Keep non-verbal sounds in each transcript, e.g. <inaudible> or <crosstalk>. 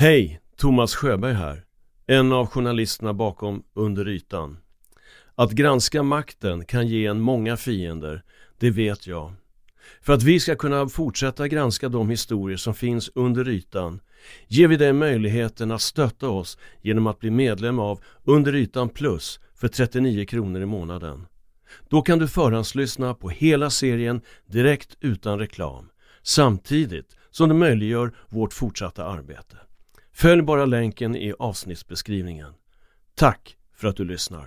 Hej, Thomas Sjöberg här. En av journalisterna bakom Under ytan. Att granska makten kan ge en många fiender, det vet jag. För att vi ska kunna fortsätta granska de historier som finns under ytan ger vi dig möjligheten att stötta oss genom att bli medlem av Under ytan plus för 39 kronor i månaden. Då kan du förhandslyssna på hela serien direkt utan reklam samtidigt som det möjliggör vårt fortsatta arbete. Följ bara länken i avsnittsbeskrivningen. Tack för att du lyssnar.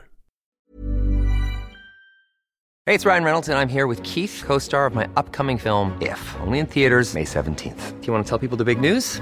Hej, det är Ryan Reynolds och jag är här med Keith, co-star of my upcoming film If, only in theaters May 17th. Do you want to tell people the big news?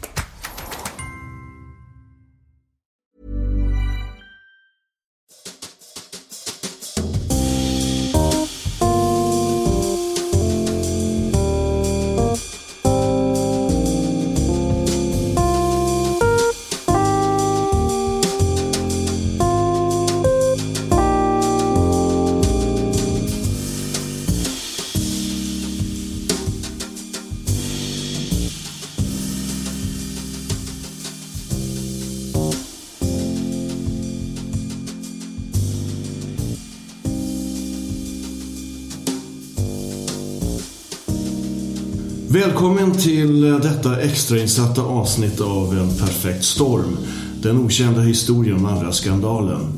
Välkommen till detta extrainsatta avsnitt av En perfekt storm. Den okända historien om andra skandalen.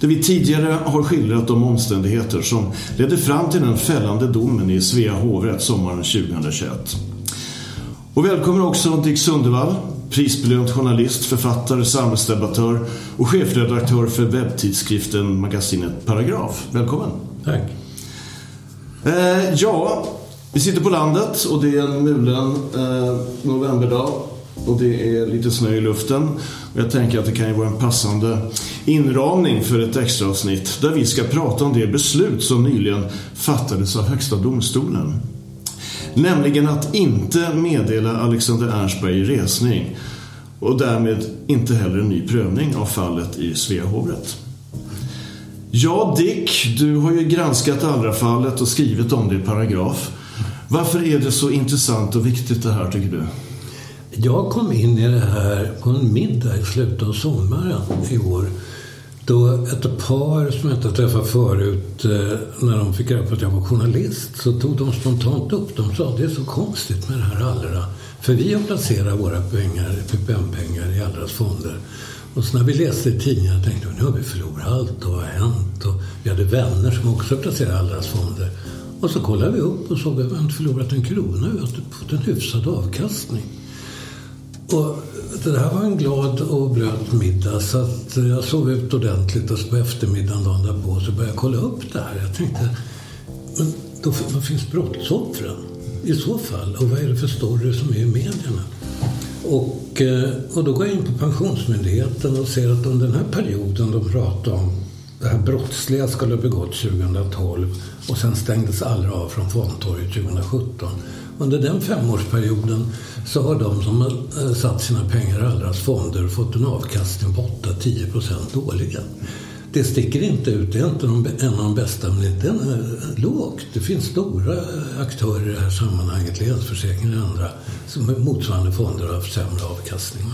Där vi tidigare har skildrat de omständigheter som ledde fram till den fällande domen i Svea hovrätt sommaren 2021. Och välkommen också Dick Sundevall, prisbelönt journalist, författare, samhällsdebattör och chefredaktör för webbtidskriften magasinet Paragraf. Välkommen. Tack. Eh, ja, vi sitter på landet och det är en mulen eh, novemberdag och det är lite snö i luften. Och jag tänker att det kan ju vara en passande inramning för ett extraavsnitt där vi ska prata om det beslut som nyligen fattades av Högsta domstolen. Nämligen att inte meddela Alexander Ernstberg resning och därmed inte heller en ny prövning av fallet i Svea hovrätt. Ja, Dick, du har ju granskat Allra-fallet och skrivit om det i paragraf. Varför är det så intressant och viktigt det här tycker du? Jag kom in i det här på en middag i slutet av sommaren i år. Då ett par som jag inte träffat förut, eh, när de fick reda på att jag var journalist, så tog de spontant upp. De sa det är så konstigt med det här Allra. För vi har placerat våra pengar, PPM-pengar i Allras fonder. Och så när vi läste i tidningarna tänkte vi nu har vi förlorat allt och vad har hänt? Och vi hade vänner som också placerade Allras fonder. Och så kollade vi upp och såg att vi inte förlorat en krona. Vi hade fått en hyfsad avkastning. Och det här var en glad och blöt middag så att jag sov ut ordentligt och så på eftermiddagen dagen därpå så började jag kolla upp det här. Jag tänkte, men då, vad finns brottsoffren i så fall? Och vad är det för story som är i medierna? Och, eh, och då går jag in på Pensionsmyndigheten och ser att under den här perioden de pratar om det här brottsliga skulle ha begåtts 2012 och sen stängdes alla av från Fondtorget 2017. Under den femårsperioden så har de som har eh, satt sina pengar i Allras fonder fått en avkastning på 8-10 procent årligen. Det sticker inte ut, det är inte en av de bästa, men den är eh, lågt. Det finns stora eh, aktörer i det här sammanhanget, Länsförsäkringar och andra, som med motsvarande fonder har haft sämre avkastning.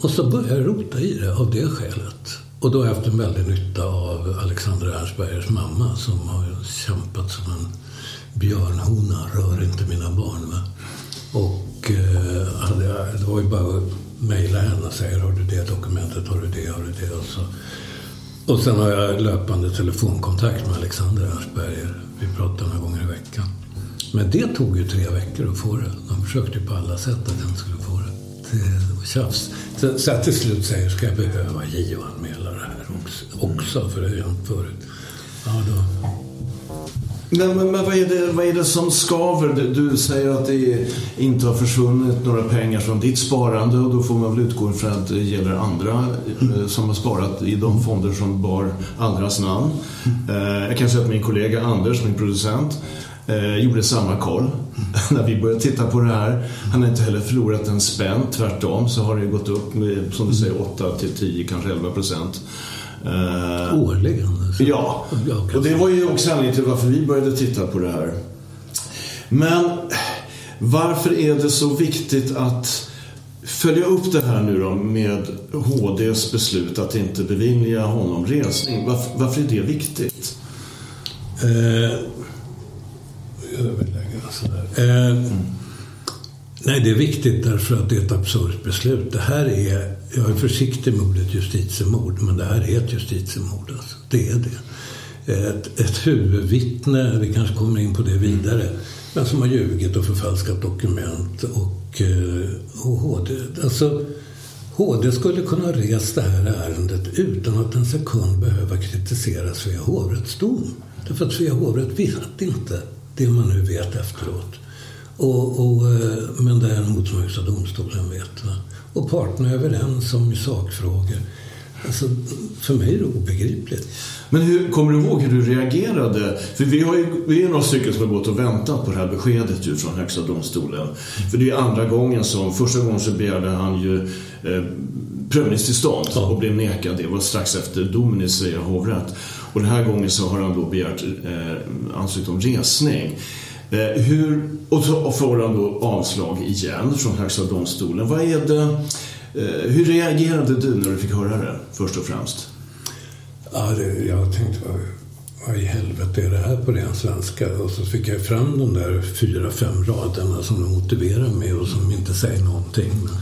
Och så börjar jag rota i det av det skälet. Och då har jag haft en väldig nytta av Alexander Ernstbergers mamma som har kämpat som en björnhona, rör inte mina barn. Va? Och eh, hade det var ju bara att mejla henne och säga har du det dokumentet, har du det, har du det. Och, så. och sen har jag löpande telefonkontakt med Alexander Ernstberger. Vi pratar några gånger i veckan. Men det tog ju tre veckor att få det. De försökte ju på alla sätt att den skulle och det. Var tjafs. Så, så att till slut säger ska jag behöva JO-anmäla det här också, också för det har jag inte förut. Ja, då, Men, men, men vad, är det, vad är det som skaver? Du, du säger att det inte har försvunnit några pengar från ditt sparande och då får man väl utgå ifrån att det gäller andra eh, som har sparat i de fonder som bar andras namn. Eh, jag kan säga att min kollega Anders, min producent, eh, gjorde samma koll <laughs> när vi började titta på det här. Han har inte heller förlorat en spänn, tvärtom så har det gått upp med, som du säger, 8 till 10, kanske 11 procent. Eh, årligen. Så- Ja, Jag kan och det var ju också anledningen till varför vi började titta på det här. Men varför är det så viktigt att följa upp det här nu då med HDs beslut att inte bevilja honom resning? Varför, varför är det viktigt? Eh, överlägga sådär. Eh, nej, det är viktigt därför att det är ett absurt beslut. Det här är, jag är försiktig med ordet justitiemord, men det här är ett justitiemord. Alltså. Det är det. Ett, ett huvudvittne, vi kanske kommer in på det vidare, men som har ljugit och förfalskat dokument och, eh, och HD. Alltså, HD skulle kunna ha rest det här ärendet utan att en sekund behöva kritisera Svea hovrätts dom. Därför att Svea hovrätt vet inte det man nu vet efteråt. Och, och, eh, men däremot som Högsta domstolen vet. Va? Och parterna är överens om i sakfrågor. Alltså, för mig är det obegripligt. Men hur, kommer du ihåg hur du reagerade? För vi, har ju, vi är några stycken som har gått och väntat på det här beskedet ju från Högsta domstolen. För det är andra gången som, första gången så begärde han ju eh, prövningstillstånd Ja. och blev nekad. Det var strax efter domen i Svea hovrätt. Och den här gången så har han då begärt eh, ansökt om resning. Eh, hur, och så får han då avslag igen från Högsta domstolen. Vad är det, eh, hur reagerade du när du fick höra det först och främst? Ja, det, jag tänkte, vad, vad i helvete är det här på ren svenska? Och så fick jag fram de där fyra, fem raderna som de motiverar med och som inte säger någonting. Men,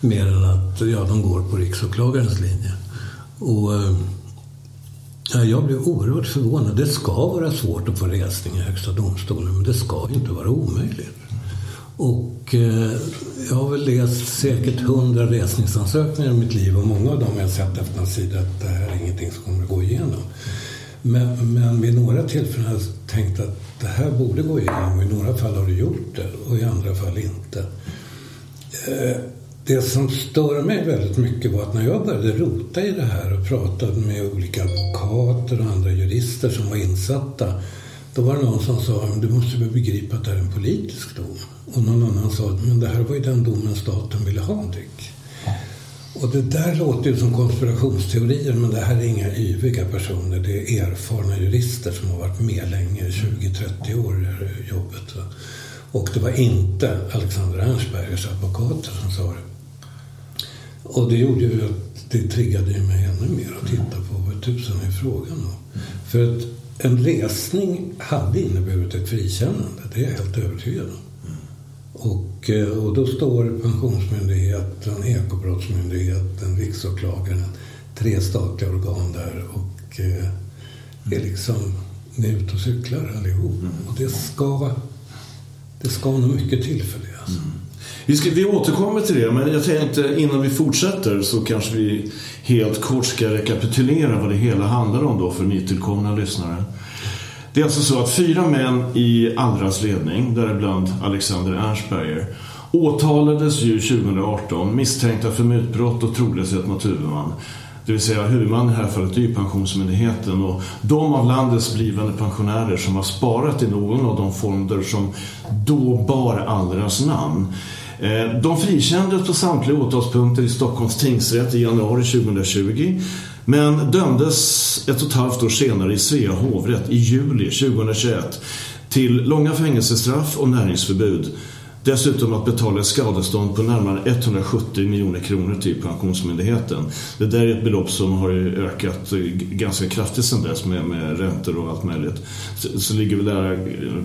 mer än att ja, de går på riksåklagarens linje. Och eh, ja, jag blev oerhört förvånad. Det ska vara svårt att få resning i Högsta domstolen, men det ska inte vara omöjligt. Och eh, jag har väl läst säkert hundra resningsansökningar i mitt liv och många av dem har jag sett efter en sida att det här är ingenting som kommer att gå igenom. Men, men vid några tillfällen har jag tänkt att det här borde gå igenom och i några fall har det gjort det och i andra fall inte. Eh, det som stör mig väldigt mycket var att när jag började rota i det här och pratade med olika advokater och andra jurister som var insatta då var det någon som sa du måste väl begripa att det här är en politisk dom. Och någon annan sa men det här var ju den domen staten ville ha, Dick. Och det där låter ju som konspirationsteorier men det här är inga yviga personer. Det är erfarna jurister som har varit med länge, 20-30 år i det här jobbet. Och det var inte Alexander Ernstbergers advokater som sa det. Och det gjorde ju att det triggade mig ännu mer att titta på vad tusan är frågan om. För att en resning hade inneburit ett frikännande, det är jag helt övertygad om. Och, eh, och då står Pensionsmyndigheten, Ekobrottsmyndigheten, Riksåklagaren, tre statliga organ där och eh, är liksom ni är ute och cyklar allihop. Och det ska, det ska nog mycket till för det. Alltså. Vi, ska, vi återkommer till det, men jag tänkte innan vi fortsätter så kanske vi helt kort ska rekapitulera vad det hela handlar om då för nytillkomna lyssnare. Det är alltså så att fyra män i Allras ledning, däribland Alexander Ernstberger, åtalades ju 2018 misstänkta för mutbrott och trolöshet mot huvudman. Det vill säga huvudman i det här fallet är ju Pensionsmyndigheten och de av landets blivande pensionärer som har sparat i någon av de fonder som då bar Allras namn. Eh, de frikändes på samtliga åtalspunkter i Stockholms tingsrätt i januari 2020 men dömdes ett och ett halvt år senare i Svea hovrätt i juli 2021 till långa fängelsestraff och näringsförbud. Dessutom att betala ett skadestånd på närmare 170 miljoner kronor till Pensionsmyndigheten. Det där är ett belopp som har ökat eh, ganska kraftigt sedan dess med, med räntor och allt möjligt. Så, så ligger väl där eh,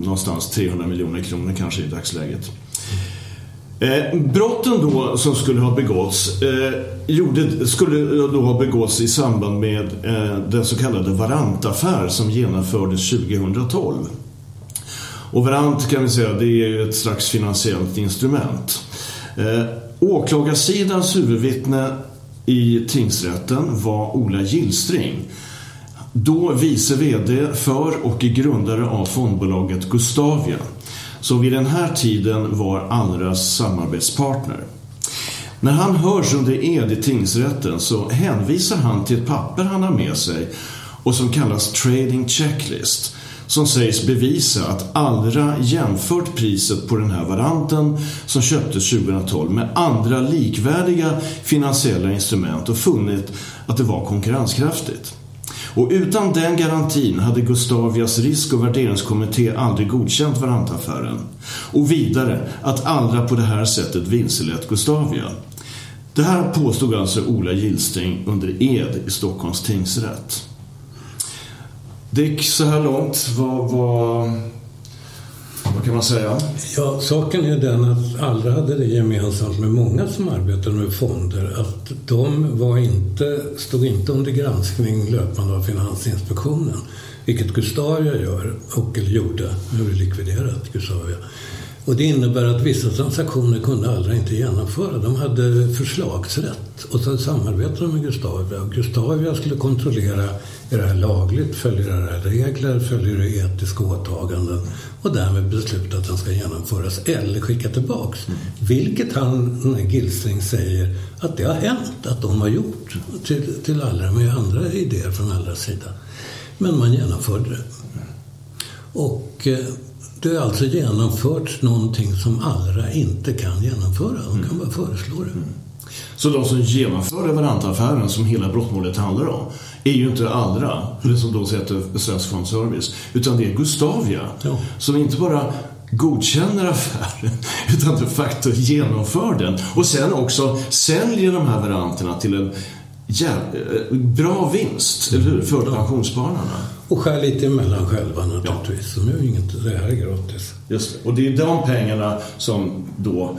någonstans 300 miljoner kronor kanske i dagsläget. Eh, brotten då som skulle ha begåtts eh, gjorde, skulle då ha begåtts i samband med eh, den så kallade Varantaffär som genomfördes 2012. Och varant kan vi säga, det är ju ett slags finansiellt instrument. Eh, åklagarsidans huvudvittne i tingsrätten var Ola Gillstring. Då vice VD för och grundare av fondbolaget Gustavia. Som vid den här tiden var Allras samarbetspartner. När han hörs under ed i tingsrätten så hänvisar han till ett papper han har med sig och som kallas Trading Checklist som sägs bevisa att Allra jämfört priset på den här varanten som köptes 2012 med andra likvärdiga finansiella instrument och funnit att det var konkurrenskraftigt. Och utan den garantin hade Gustavias risk och värderingskommitté aldrig godkänt varantaffären. Och vidare att Allra på det här sättet vilselett Gustavia. Det här påstod alltså Ola Gillstring under ed i Stockholms tingsrätt. Dick, så här långt, vad, vad, vad kan man säga? Ja, saken är den att alla hade det gemensamt med många som arbetade med fonder att de var inte, stod inte under granskning löpande av Finansinspektionen. Vilket Gustavia gör, och eller gjorde, nu är det likviderat Gustavia. Och det innebär att vissa transaktioner kunde Allra inte genomföra. De hade förslagsrätt och så samarbetade de med Gustavia. Gustavia skulle kontrollera, är det här lagligt? Följer det här regler? Följer det etiska åtaganden? Och därmed besluta att den ska genomföras eller skicka tillbaks. Mm. Vilket han, Gilsing, säger att det har hänt att de har gjort till, till Allra med andra idéer från Allras sida. Men man genomförde det. Och eh, det har alltså genomförts någonting som Allra inte kan genomföra. De kan bara föreslå det. Mm. Så de som genomförde Varanta-affären, som hela brottmålet handlar om, är ju inte Allra, det som då heter Svensk Fondservice, utan det är Gustavia. Ja. Som inte bara godkänner affären, <laughs> utan de facto genomför den. Och sen också säljer de här varanterna till en ja, eh, bra vinst, eller hur? För pensionsspararna. Och skär lite emellan själva naturligtvis. Ja. De gör inget, det här är gratis. Just det. Och det är de pengarna som då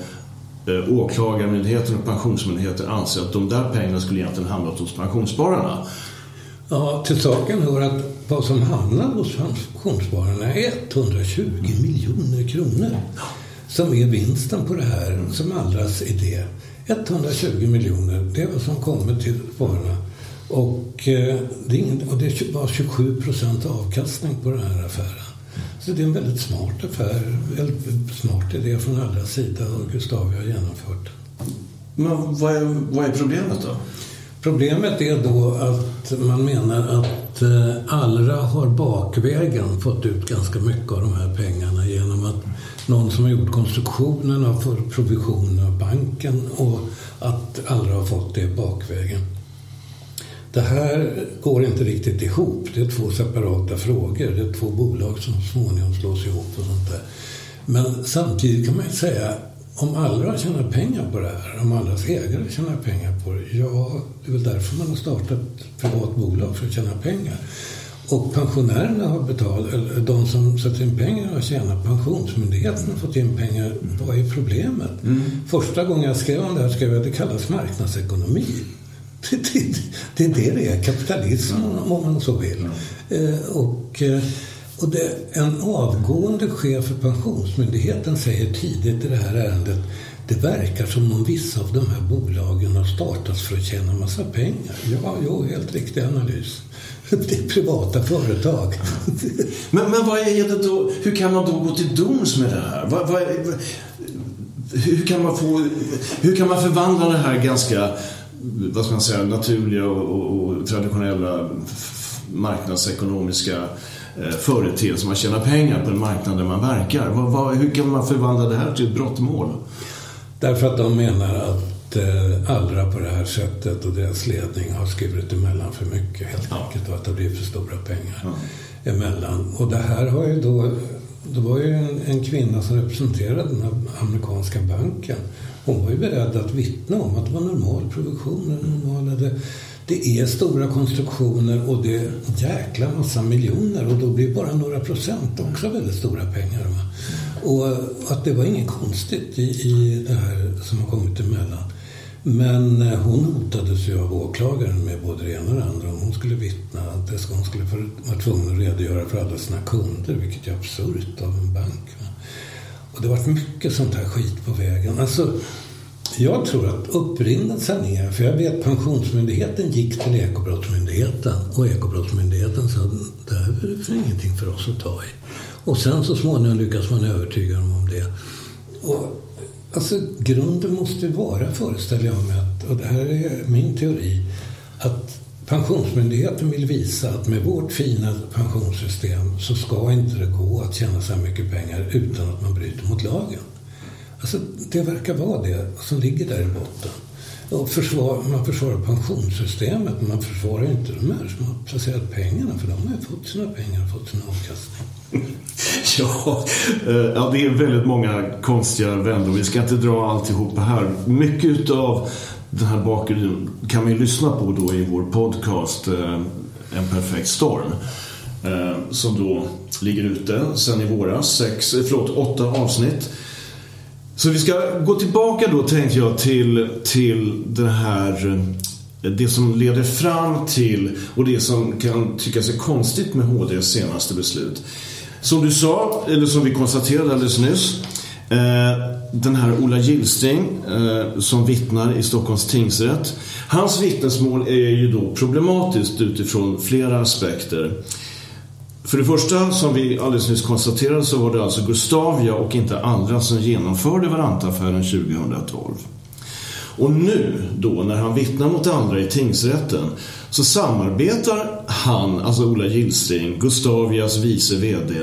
eh, åklagarmyndigheten och pensionsmyndigheten anser att de där pengarna skulle egentligen hamna hos pensionsspararna. Ja, till saken hör att vad som hamnar hos pensionsspararna är 120 miljoner kronor. Som är vinsten på det här, som Allras idé. 120 miljoner, det är vad som kommer till spararna. Och, eh, det, ingen, och det var 27 procent avkastning på den här affären. Så det är en väldigt smart affär, väldigt smart idé från alla sidor och Gustavia har genomfört. Men vad är, vad är problemet då? Problemet är då att man menar att eh, Allra har bakvägen fått ut ganska mycket av de här pengarna genom att någon som har gjort konstruktionen av provisionen av banken och att Allra har fått det bakvägen. Det här går inte riktigt ihop. Det är två separata frågor. Det är två bolag som småningom slås ihop och sånt där. Men samtidigt kan man ju säga om alla tjänar pengar på det här, om allas ägare tjänar pengar på det, ja, det är väl därför man har startat ett privat bolag, för att tjäna pengar. Och pensionärerna har betalat, eller de som sätter in pengar har tjänat, Pensionsmyndigheten har fått in pengar. Vad är problemet? Mm. Första gången jag skrev om det här skrev jag att det kallas marknadsekonomi. <laughs> Det, det, det är det det är, kapitalism om man så vill. Eh, och, eh, och det, en avgående chef för Pensionsmyndigheten säger tidigt i det här ärendet det verkar som om vissa av de här bolagen har startats för att tjäna massa pengar. Ja, jo, helt riktig analys. <laughs> Det är privata företag. <laughs> Men, men vad är det då, hur kan man då gå till doms med det här? Vad, vad, hur, kan man få, hur kan man förvandla det här ganska vad ska man säga, naturliga och, och, och traditionella marknadsekonomiska eh, företeelser. Man tjänar pengar på en marknad där man verkar. Vad, vad, hur kan man förvandla det här till ett brottmål? Därför att de menar att eh, Allra på det här sättet och deras ledning har skurit emellan för mycket helt ja. enkelt och att det blir för stora pengar ja. emellan. Och det här har ju då det var ju en, en, kvinna som representerade den amerikanska banken. Hon var ju beredd att vittna om att det var normal produktion. Normala, det, det är stora konstruktioner och det är jäkla massa miljoner och då blir bara några procent också väldigt stora pengar. Va? Och att det var inget konstigt i, i det här som har kommit emellan. Men eh, hon hotades ju av åklagaren med både det ena och det andra. Om hon skulle vittna, att hon skulle vara tvungen att redogöra för alla sina kunder, vilket är absurt av en bank. Och det har varit mycket sånt här skit på vägen. Alltså, jag tror att upprinnelsen är, för jag vet Pensionsmyndigheten gick till Ekobrottsmyndigheten och Ekobrottsmyndigheten sa det här är ingenting för oss att ta i. Och sen så småningom lyckas man övertyga dem om det. Och, alltså grunden måste vara, föreställer jag mig, att, och det här är min teori, att Pensionsmyndigheten vill visa att med vårt fina pensionssystem så ska inte det gå att tjäna så här mycket pengar utan att man bryter mot lagen. Alltså, det verkar vara det som ligger där i botten. Och försvar, man försvarar pensionssystemet, men man försvarar inte de här som har placerat pengarna, för de har ju fått sina pengar och fått sin avkastning. <laughs> Ja, eh, ja, det är väldigt många konstiga vändor. Vi ska inte dra alltihopa här. Mycket av den här bakgrunden kan man ju lyssna på då i vår podcast eh, En perfekt storm. Eh, som då ligger ute sen i våras. Sex, förlåt, åtta avsnitt. Så vi ska gå tillbaka då tänkte jag till, till det här eh, det som leder fram till och det som kan tyckas är konstigt med HDs senaste beslut. Som du sa, eller som vi konstaterade alldeles nyss. Eh, den här Ola Gillsting eh, som vittnar i Stockholms tingsrätt. Hans vittnesmål är ju då problematiskt utifrån flera aspekter. För det första, som vi alldeles nyss konstaterade, så var det alltså Gustavia och inte andra som genomförde Varantaffären 2012. Och nu då, när han vittnar mot andra i tingsrätten, så samarbetar han, alltså Ola Gillsten, Gustavias vice VD,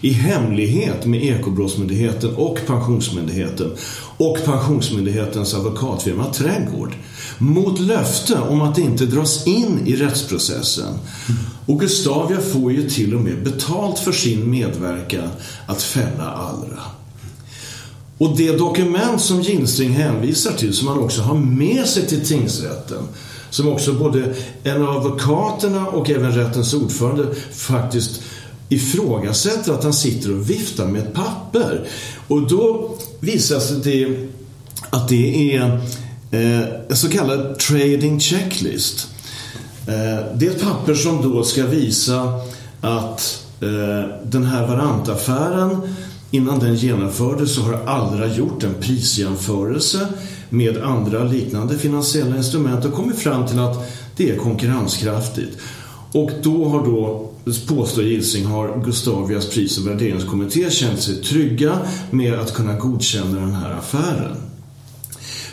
i hemlighet med Ekobrottsmyndigheten och Pensionsmyndigheten och Pensionsmyndighetens advokatfirma Trädgård mot löfte om att inte dras in i rättsprocessen. Och Gustavia får ju till och med betalt för sin medverkan att fälla Allra. Och det dokument som Gillstring hänvisar till, som han också har med sig till tingsrätten, som också både en av advokaterna och även rättens ordförande faktiskt ifrågasätter att han sitter och viftar med ett papper. Och då visar det att det är Eh, en så kallad trading checklist. Eh, det är ett papper som då ska visa att eh, den här varantaffären Innan den genomfördes så har Allra gjort en prisjämförelse med andra liknande finansiella instrument och kommit fram till att det är konkurrenskraftigt. Och då har då, påstår Gilsing, har Gustavias pris och värderingskommitté känt sig trygga med att kunna godkänna den här affären.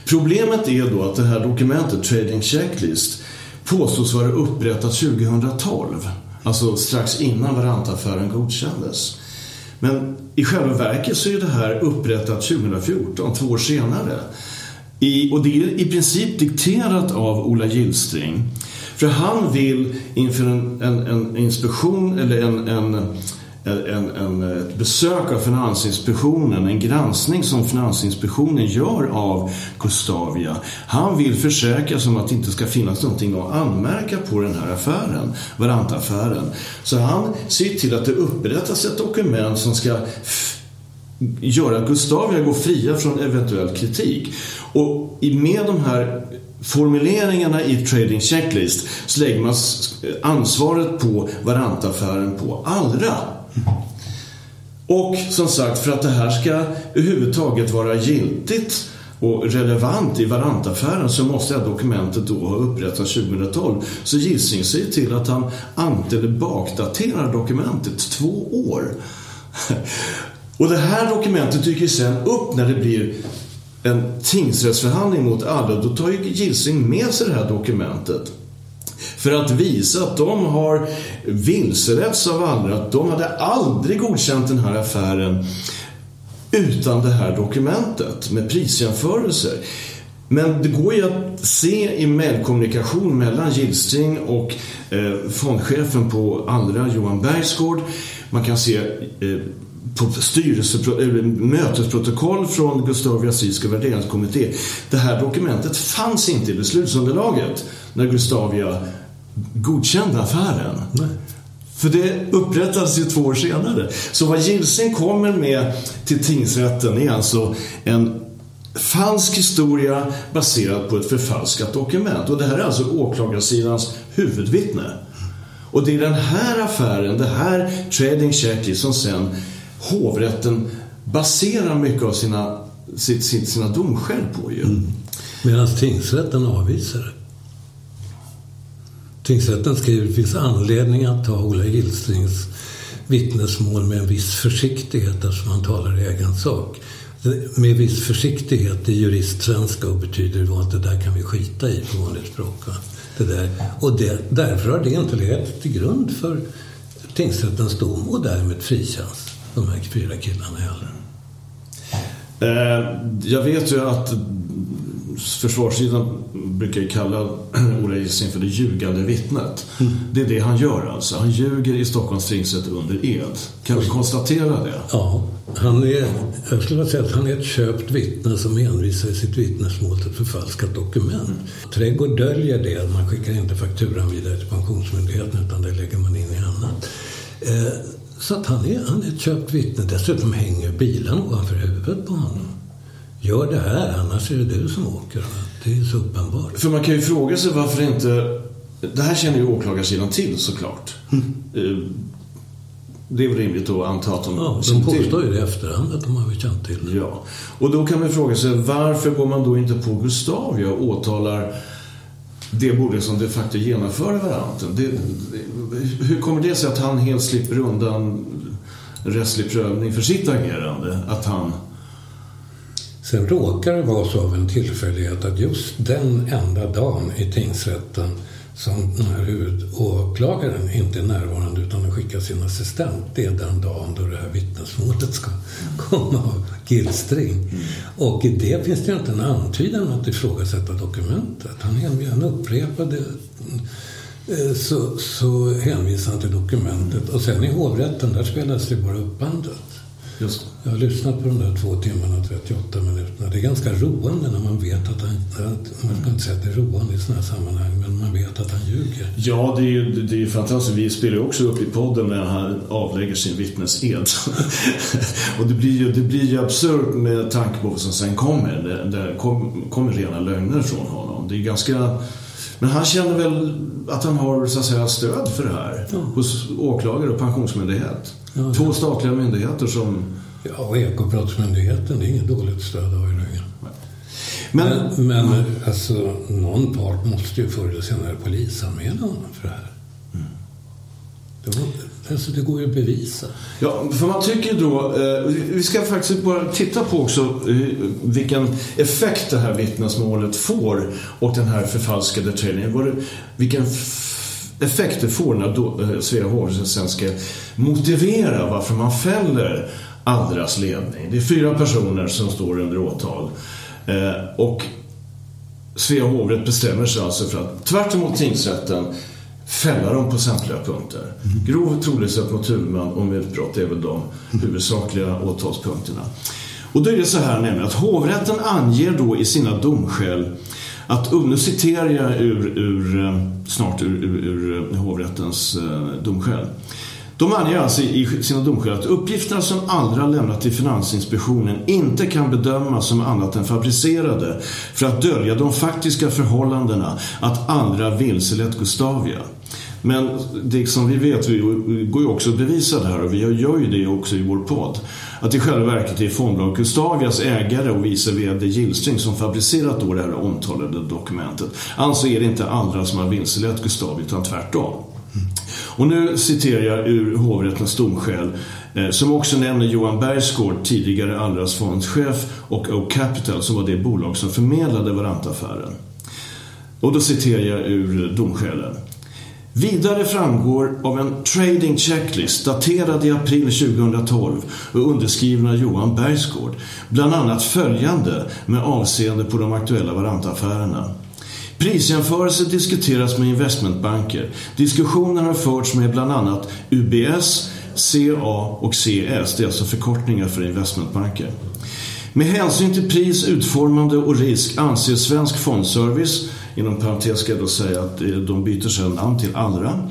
Problemet är då att det här dokumentet, Trading Checklist, påstås vara upprättat 2012. Alltså strax innan Varantaffären godkändes. Men i själva verket så är det här upprättat 2014, två år senare. I, och det är i princip dikterat av Ola Gillstring. För han vill inför en, en, en inspektion eller en, en en, en, ett eh, besök av Finansinspektionen, en granskning som Finansinspektionen gör av Gustavia. Han vill försäkra sig om att det inte ska finnas någonting att anmärka på den här affären, Varantaffären. Så han ser till att det upprättas ett dokument som ska göra Gustavia går fria från eventuell kritik. Och med de här formuleringarna i Trading Checklist så lägger man ansvaret på Varantaffären på Allra. Och som sagt, för att det här ska överhuvudtaget vara giltigt och relevant i Varantaffären så måste det här dokumentet då ha upprättats 2012. Så Gissing säger till att han ant eller bakdaterar dokumentet två år. <laughs> Och det här dokumentet dyker sen upp när det blir en tingsrättsförhandling mot alla. Då tar ju Gissing med sig det här dokumentet. För att visa att de har vilseletts av andra. Att de hade aldrig godkänt den här affären utan det här dokumentet med prisjämförelser. Men det går ju att se i mejlkommunikation mellan Gillstring och eh, fondchefen på Allra, Johan Bergsgård. Man kan se eh, på styrelse, mötesprotokoll från Gustav Jasinska värderingskommitté. Det här dokumentet fanns inte i beslutsunderlaget när Gustavia godkände affären. Nej. För det upprättades ju två år senare. Så vad Gilsing kommer med till tingsrätten är alltså en falsk historia baserad på ett förfalskat dokument. Och det här är alltså åklagarsidans huvudvittne. Och det är den här affären, det här trading checklist som sen hovrätten baserar mycket av sina, sitt, sitt, sina domskäl på ju. Mm. Medan tingsrätten avvisar det. Tingsrätten skriver att det finns anledning att ta Ola Gillstrings vittnesmål med en viss försiktighet eftersom han talar i egen sak. Med viss försiktighet i juristsvenska och betyder det att det där kan vi skita i på vanligt språk. Va? Det där. Och det, därför har det inte legat till grund för tingsrättens dom och därmed frikänns de här fyra killarna i eh, jag vet ju att försvarssidan brukar kalla <clears throat> Ola Gissing för det ljugande vittnet. Mm. Det är det han gör alltså. Han ljuger i Stockholms tingsrätt under ed. Kan vi konstatera det? Ja, han är, jag skulle säga att han är ett köpt vittne som hänvisar i sitt vittnesmål till förfalskat dokument. Mm. Trädgård döljer det. Man skickar inte fakturan vidare till Pensionsmyndigheten utan det lägger man in i annat. Eh, så att han är, han är ett köpt vittne. Dessutom hänger bilen ovanför huvudet på honom. Gör det här, annars är det du som åker. Det är så uppenbart. För man kan ju fråga sig varför inte... Det här känner ju åklagarsidan till såklart. Mm. Det är väl rimligt att anta att de Ja, de påstår ju det i efterhand att de har känt till det. Ja. Och då kan man fråga sig varför går man då inte på Gustavia och åtalar det borde som de facto genomför varianten. Det, hur kommer det sig att han helt slipper undan rättslig prövning för sitt agerande? Att han Sen råkar det vara så av en tillfällighet att just den enda dagen i tingsrätten som den här huvudåklagaren inte är närvarande utan har skickat sin assistent. Det är den dagen då det här vittnesmålet ska komma av Gillstring. Mm. Och i det finns det inte en antydan om att ifrågasätta dokumentet. Han, han upprepade eh, så, så hänvisar han till dokumentet. Och sen i hovrätten, där spelas det bara upp bandet. Just. Jag har lyssnat på de där två timmarna och 38 minuterna. Det är ganska roande när man vet att han... Man ska inte säga att det är roande i sådana här sammanhang, men man vet att han ljuger. Ja, det är ju det är fantastiskt. Vi spelar ju också upp i podden när han avlägger sin vittnesed. <laughs> och det blir ju, det blir ju absurt med tanke på vad som sen kommer. Det, det kom, kommer rena lögner från honom. Det är ganska... Men han känner väl att han har så att säga, stöd för det här ja. hos åklagare och pensionsmyndighet. Ja, Två statliga myndigheter som... Ja, och Ekobrottsmyndigheten, det är inget dåligt stöd att ha i ryggen. Men, men, men alltså, någon part måste ju förr eller senare polisanmäla honom för det här. Mm. Det, var, alltså, det går ju att bevisa. Ja, för man tycker då... Eh, vi ska faktiskt bara titta på också eh, vilken effekt det här vittnesmålet får och den här förfalskade trainingen. Vilken effekt det får när eh, Svea hovrätt ska motivera varför man fäller Allras ledning. Det är fyra personer som står under åtal. Eh, och Svea hovrätt bestämmer sig alltså för att tvärt emot tingsrätten fälla dem på samtliga punkter. Mm. Grov trolöshet mot huvudman och mutbrott är väl de huvudsakliga åtalspunkterna. Och då är det så här nämligen att hovrätten anger då i sina domskäl att, nu citerar jag ur, ur, eh, snart ur, ur, ur hovrättens eh, domskäl. De anger alltså i sina domskäl att uppgifterna som Allra lämnat till Finansinspektionen inte kan bedömas som annat än fabricerade för att dölja de faktiska förhållandena att Allra vilselett Gustavia. Men det som vi vet, vi går ju också att bevisa det här och vi gör ju det också i vår podd. Att i själva verket är fondbolaget Gustavias ägare och vice VD Gillstring som fabricerat då det här omtalade dokumentet. Alltså är det inte andra som har vilselett Gustavia utan tvärtom. Och nu citerar jag ur hovrättens domskäl eh, som också nämner Johan Bergsgård, tidigare Allras fondchef och O Capital som var det bolag som förmedlade Varantaffären. Och då citerar jag ur domskälen. Vidare framgår av en trading checklist daterad i april 2012 och underskriven av Johan Bergsgård bland annat följande med avseende på de aktuella varantaffärerna. Prisjämförelser diskuteras med investmentbanker. Diskussioner har förts med bland annat UBS, CA och CS, det är alltså förkortningar för investmentbanker. Med hänsyn till pris, utformande och risk anser Svensk Fondservice Inom parentes ska jag då säga att eh, de byter sedan namn till Allra.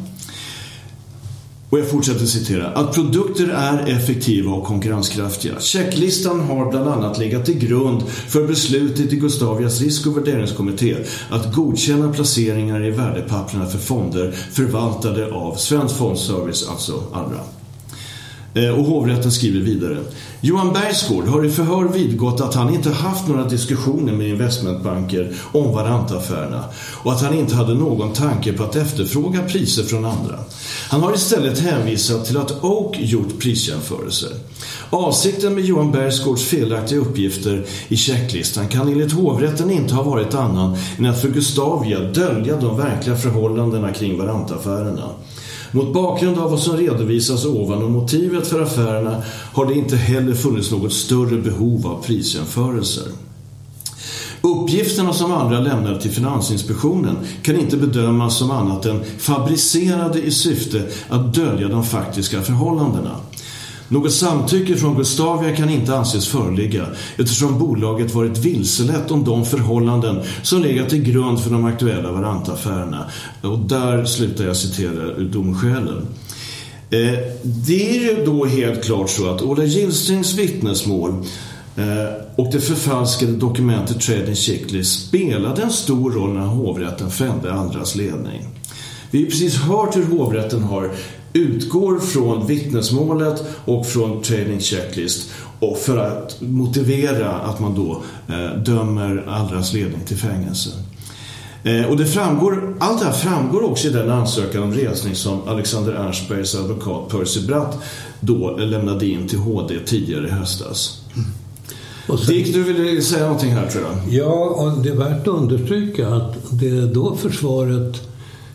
Och jag fortsätter citera. Att produkter är effektiva och konkurrenskraftiga. Checklistan har bland annat legat till grund för beslutet i Gustavias risk och värderingskommitté att godkänna placeringar i värdepapperna för fonder förvaltade av Svensk Fondservice, alltså Allra. Eh, och hovrätten skriver vidare. Johan Bergsgård har i förhör vidgått att han inte haft några diskussioner med investmentbanker om Varanta-affärerna och att han inte hade någon tanke på att efterfråga priser från andra. Han har istället hänvisat till att Oak gjort prisjämförelser. Avsikten med Johan Bergsgårds felaktiga uppgifter i checklistan kan enligt hovrätten inte ha varit annan än att för Gustavia dölja de verkliga förhållandena kring Varanta-affärerna. Mot bakgrund av vad som redovisas ovan och motivet för affärerna har det inte heller funnits något större behov av prisjämförelser. Uppgifterna som andra lämnade till Finansinspektionen kan inte bedömas som annat än fabricerade i syfte att dölja de faktiska förhållandena. Något samtycke från Gustavia kan inte anses föreligga eftersom bolaget varit vilselett om de förhållanden som legat till grund för de aktuella Varanta-affärerna. Och där slutar jag citera ur domskälen. Eh, det är ju då helt klart så att Ola Gillstrings vittnesmål eh, och det förfalskade dokumentet Trading Chickley spelade en stor roll när hovrätten fällde andras ledning. Vi har precis hört hur hovrätten har utgår från vittnesmålet och från trading checklist och för att motivera att man då eh, dömer Allras ledning till fängelse. Eh, och det framgår, allt det här framgår också i den ansökan om resning som Alexander Ernstbergs advokat Percy Bratt då lämnade in till HD tidigare i höstas. Mm. Sen, Dick, du ville säga någonting här tror jag. Ja, och det är värt att understryka att det är då försvaret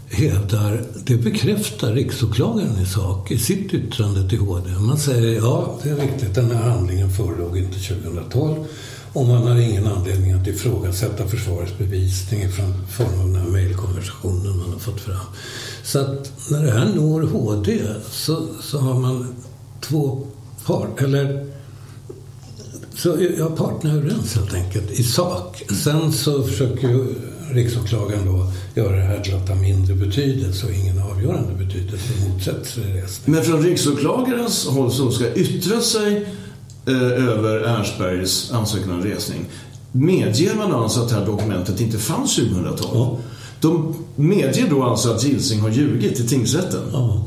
hävdar, det bekräftar riksåklagaren i sak i sitt yttrande till HD. Man säger ja, det är riktigt, den här handlingen förelåg inte 2012 och man har ingen anledning att ifrågasätta försvarets bevisning i form av den här mejlkonversationen man har fått fram. Så att när det här når HD så, så har man två par, eller så ja, parterna är överens helt enkelt i sak. Sen så försöker ju riksåklagaren då göra det här till att ha mindre betydelse och ingen avgörande betydelse motsätter sig resning. Men från riksåklagarens håll som ska yttra sig eh, över Ernstbergs ansökan om resning medger man alltså att det här dokumentet inte fanns 2012? Ja. De medger då alltså att Gilsing har ljugit i tingsrätten? Ja.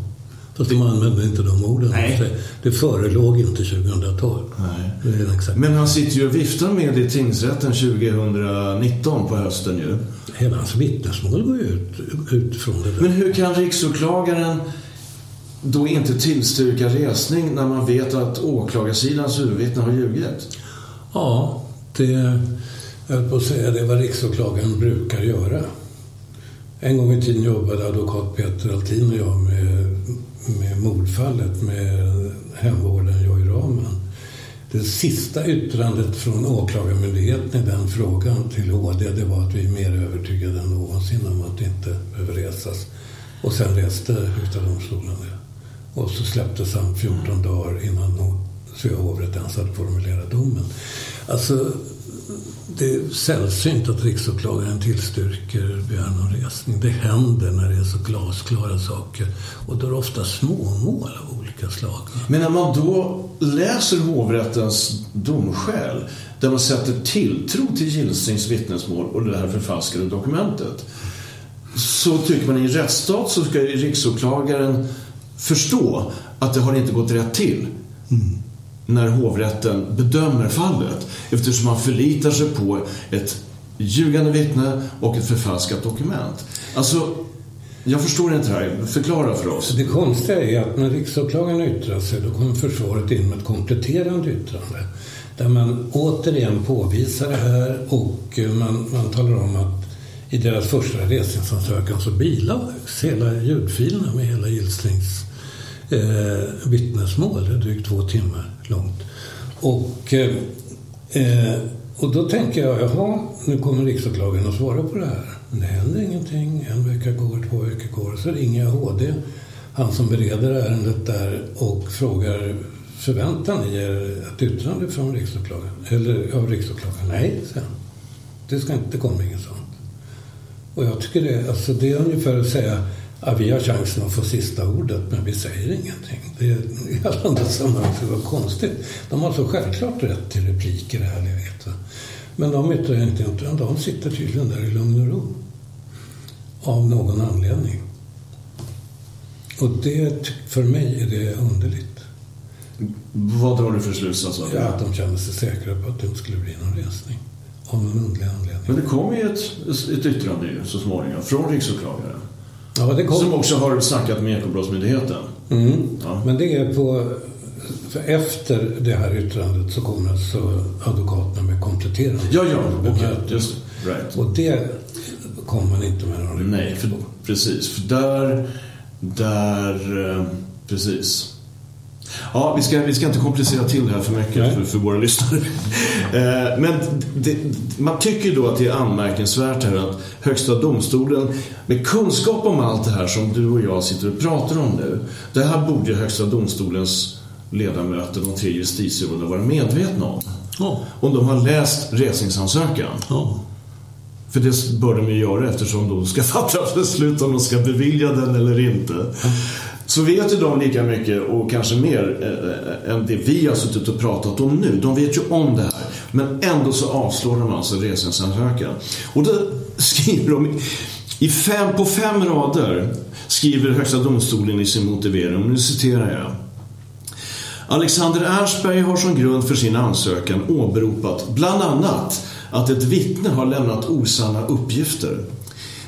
Fast de använde inte de orden. Nej. Det förelåg inte 2012. Nej. Men han sitter ju och viftar med det i tingsrätten 2019 på hösten ju. Hela hans vittnesmål går ju ut, ut från det där. Men hur kan riksåklagaren då inte tillstyrka resning när man vet att åklagarsidans huvudvittne har ljugit? Ja, det, jag höll på att säga, det är vad riksåklagaren brukar göra. En gång i tiden jobbade advokat Peter Altin och jag med med mordfallet med hemvården Joy Rahman. Det sista yttrandet från åklagarmyndigheten i den frågan till HD det var att vi är mer övertygade än någonsin om att det inte behöver resas. Och sen reste Högsta domstolen det. Och så släpptes han 14 dagar innan Svea hovrätt ens hade formulerat domen. Alltså, det är sällsynt att riksåklagaren tillstyrker begäran om resning. Det händer när det är så glasklara saker. Och då är det ofta småmål av olika slag. Men när man då läser hovrättens domskäl där man sätter tilltro till Gilsings vittnesmål och det här förfalskade dokumentet så tycker man i en rättsstat så ska riksåklagaren förstå att det har inte gått rätt till. Mm när hovrätten bedömer fallet eftersom man förlitar sig på ett ljugande vittne och ett förfalskat dokument. Alltså, jag förstår inte det här. Förklara för oss. Det konstiga är att när riksåklagaren yttrar sig då kommer försvaret in med ett kompletterande yttrande där man återigen påvisar det här och eh, man, man talar om att i deras första resningsansökan så bilades hela ljudfilerna med hela Gillstrings eh, vittnesmål. Det är drygt två timmar långt. Och, eh, eh, och då tänker jag, jaha, nu kommer riksåklagaren att svara på det här. Men det händer ingenting. En vecka går, två veckor går. Så ringer jag HD, han som bereder ärendet där och frågar Förväntar ni er ett yttrande från riksåklagaren? Eller av riksåklagaren? Nej, sen. Det ska inte komma inget sånt. Och jag tycker det, alltså det är ungefär att säga ja, vi har chansen att få sista ordet men vi säger ingenting. Det är i alla andra sammanhang så var konstigt. De har så självklart rätt till replik i det här läget. Men de yttrar inte, utan de sitter tydligen där i lugn och ro. Av någon anledning. Och det, för mig är det underligt. Vad drar du för slutsats av Ja, det? att de kände sig säkra på att det inte skulle bli någon resning. Av någon underlig anledning. Men det kom ju ett, ett yttrande ju så småningom från riksåklagaren. Ja, det kom. Som också har snackat med Ekobrottsmyndigheten. Mm. Ja. Men det är på... För efter det här yttrandet så kommer alltså advokaterna med kompletterande Ja, ja, okej. bemötande. Just. Right. Och det kommer man inte med någon Nej, för, precis. För där, där, eh, precis. Ja, vi ska, vi ska inte komplicera till det här för mycket för, för våra lyssnare. <laughs> Eh, Men det, man tycker då att det är anmärkningsvärt här att Högsta domstolen, med kunskap om allt det här som du och jag sitter och pratar om nu, det här borde Högsta domstolens ledamöter, de tre justitieråden, vara medvetna om. Ja. Om de har läst resningsansökan. Ja. För det bör de ju göra eftersom de ska <laughs> fatta beslut om de ska bevilja den eller inte. Så vet ju de lika mycket och kanske mer eh, eh, än det vi har suttit och pratat om nu. De vet ju om det här. Men ändå så avslår de alltså resningsansökan. Och då skriver de i fem, på fem rader skriver Högsta domstolen i sin motivering, och nu citerar jag. Alexander Ersberg har som grund för sin ansökan åberopat bland annat att ett vittne har lämnat osanna uppgifter.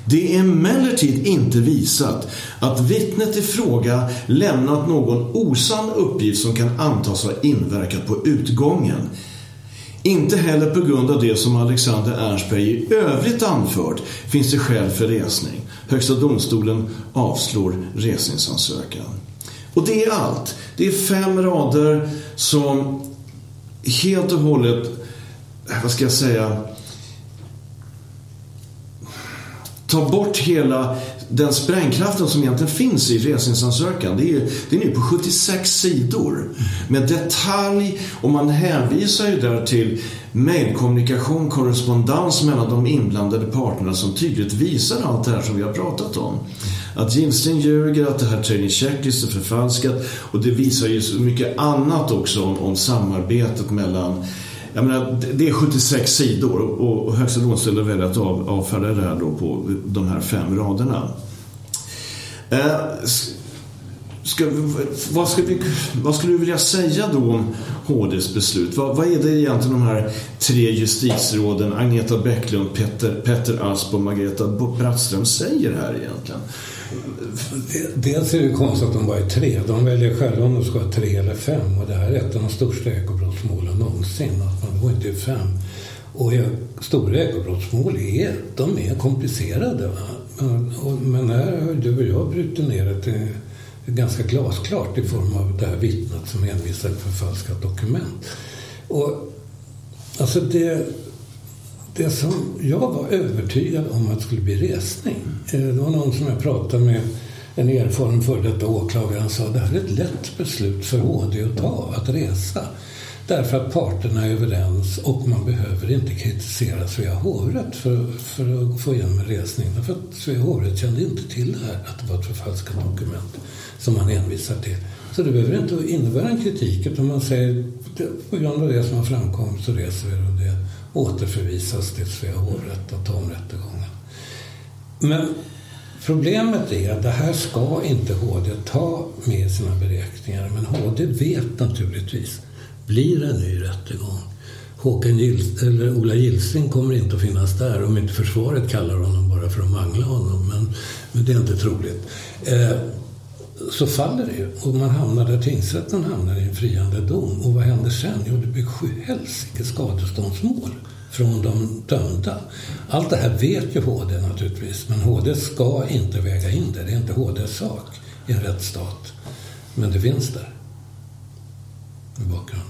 Det är emellertid inte visat att vittnet i fråga lämnat någon osann uppgift som kan antas ha inverkat på utgången. Inte heller på grund av det som Alexander Ernstberg i övrigt anfört finns det skäl för resning. Högsta domstolen avslår resningsansökan. Och det är allt. Det är fem rader som helt och hållet, vad ska jag säga, tar bort hela den sprängkraften som egentligen finns i resningsansökan. Det är, det är nu på 76 sidor med detalj och man hänvisar ju där till mejlkommunikation, korrespondens mellan de inblandade parterna som tydligt visar allt det här som vi har pratat om. Att Gillsten ljuger, att det här training checklist är förfalskat och det visar ju så mycket annat också om, om samarbetet mellan jag menar, det- är 76 sidor och, och Högsta domstolen väljer att av, avfärda det här då på de här fem raderna. Eh, ska, vi- vad, ska vi, vad skulle du vilja säga då om HDs beslut? Vad, vad är det egentligen de här tre justitieråden, Agneta Bäcklund, Petter, Petter Asp och Margareta Brattström säger här egentligen? Eh, dels är det konstigt att de bara är tre. De väljer själva om de ska ha tre eller fem. Och det här är ett av de största ekobrottsmålen någonsin. Att man då inte är fem. Och stora ekobrottsmål är, de är komplicerade. Va? Men- Men här har du och jag brutit ner det till ganska glasklart i form av det här vittnet som hänvisar till förfalskat dokument. Och alltså det, det som jag var övertygad om att det skulle bli resning. Eh, det var någon som jag pratade med, en erfaren före detta åklagare, han sa det här är ett lätt beslut för HD att ta, att resa. Därför att parterna är överens och man behöver inte kritisera Svea hovrätt för, för att få igenom en resning. Därför att Svea hovrätt kände inte till det här, att det var ett förfalskat dokument som man hänvisar till. Så det behöver inte innebära en kritik, utan man säger på grund av det som har framkommit så reser vi och det återförvisas till Svea hovrätt att ta om rättegången. Men problemet är att det här ska inte HD ta med i sina beräkningar. Men HD vet naturligtvis, blir det en ny rättegång? Håkan Gils, eller Ola Gilsing kommer inte att finnas där om inte försvaret kallar honom bara för att mangla honom. Men, men det är inte troligt. Eh, så faller det ju och man hamnar där tingsrätten hamnar i en friande dom. Och vad händer sen? Jo, det blir sju helsike skadeståndsmål från de dömda. Allt det här vet ju HD naturligtvis, men HD ska inte väga in det. Det är inte HDs sak i en rättsstat. Men det finns där i bakgrunden.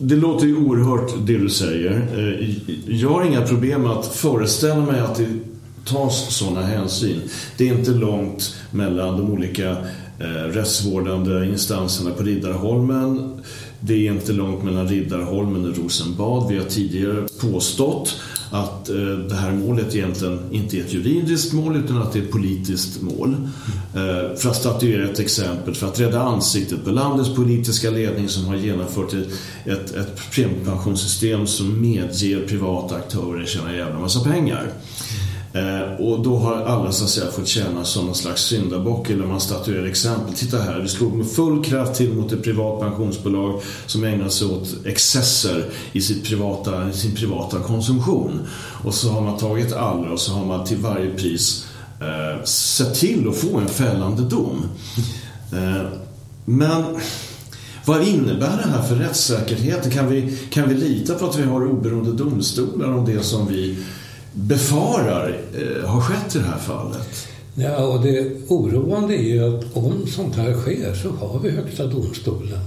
Det låter ju oerhört det du säger. Eh, jag har inga problem att föreställa mig att det tas sådana hänsyn. Det är inte långt mellan de olika eh, rättsvårdande instanserna på Riddarholmen. Det är inte långt mellan Riddarholmen och Rosenbad. Vi har tidigare påstått att eh, det här målet egentligen inte är ett juridiskt mål utan att det är ett politiskt mål. Eh, För att statuera ett exempel, för att rädda ansiktet på landets politiska ledning som har genomfört ett, ett, premiepensionssystem som medger privata aktörer tjäna en jävla massa pengar. Eh, och då har alla så att säga fått tjäna som någon slags syndabock eller man statuerar exempel. Titta här, vi slog med full kraft till mot ett privat pensionsbolag som ägnar sig åt excesser i, sitt privata, sin privata konsumtion. Och så har man tagit alla och så har man till varje pris eh, sett till att få en fällande dom. Eh, men vad innebär det här för rättssäkerheten? Kan vi, kan vi lita på att vi har oberoende domstolar om det som vi befarar eh, har skett i det här fallet? Ja, och det oroande är ju att om sånt här sker så har vi Högsta domstolen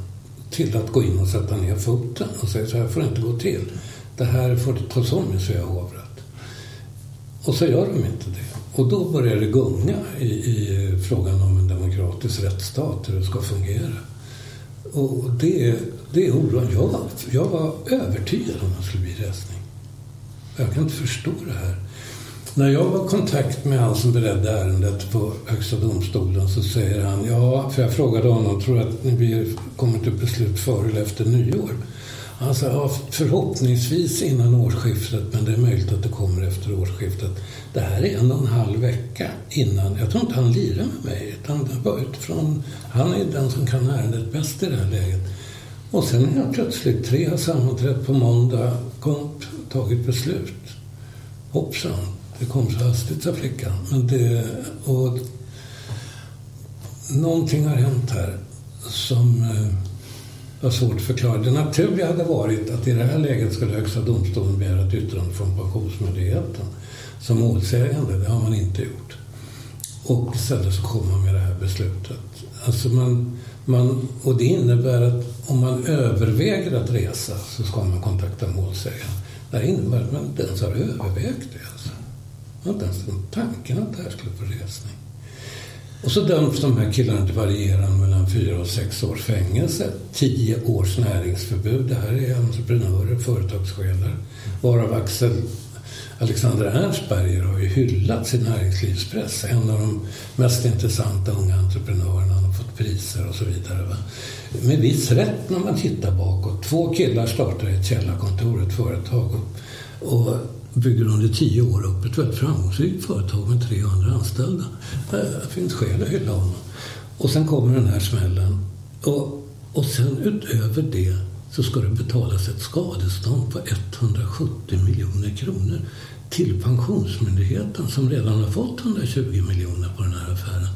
till att gå in och sätta ner foten och säga så här får det inte gå till. Det här får tas om i Svea hovrätt. Och så gör de inte det. Och då börjar det gunga i, i frågan om en demokratisk rättsstat, hur det ska fungera. Och det, är- det är oroande. Jag, jag var övertygad om att det skulle bli resning. Jag kan inte förstå det här. När jag var i kontakt med han som beredde ärendet på Högsta domstolen så säger han, ja, för jag frågade honom, tror du att ni kommer till beslut före eller efter nyår? Han sa, ja, förhoppningsvis innan årsskiftet, men det är möjligt att det kommer efter årsskiftet. Det här är en och en halv vecka innan, jag tror inte han lirar med mig, utan det var utifrån, han är den som kan ärendet bäst i det här läget. Och sen är jag plötsligt, tre har sammanträtt på måndag, kom, tagit beslut. Hoppsan, det kom så hastigt, sa flickan. Men det, och någonting har hänt här som eh, var svårt att förklara. Det naturliga hade varit att i det här läget skulle Högsta domstolen begära ett yttrande från Pensionsmyndigheten som målsägande. Det har man inte gjort. Och istället så kommer man med det här beslutet. Alltså man, man, och det innebär att om man överväger att resa så ska man kontakta målsägaren. Det här innebär att man inte ens har övervägt det. Alltså. Man har inte ens en tanken att det här skulle få resning. Och så döms de här killarna till varierande mellan fyra och sex års fängelse, tio års näringsförbud. Det här är entreprenörer, företagschefer, varav Axel Alexander Ernstberger har ju hyllats i näringslivspress. En av de mest intressanta unga entreprenörerna. Han har fått priser och så vidare. Va? Med viss rätt när man tittar bakåt. Två killar startar ett källarkontor, ett företag. Och, och bygger under tio år upp ett väldigt framgångsrikt företag med 300 anställda. Det finns skäl att hylla honom. Och sen kommer den här smällen. Och, och sen utöver det så ska det betalas ett skadestånd på 170 miljoner kronor till Pensionsmyndigheten som redan har fått 120 miljoner på den här affären.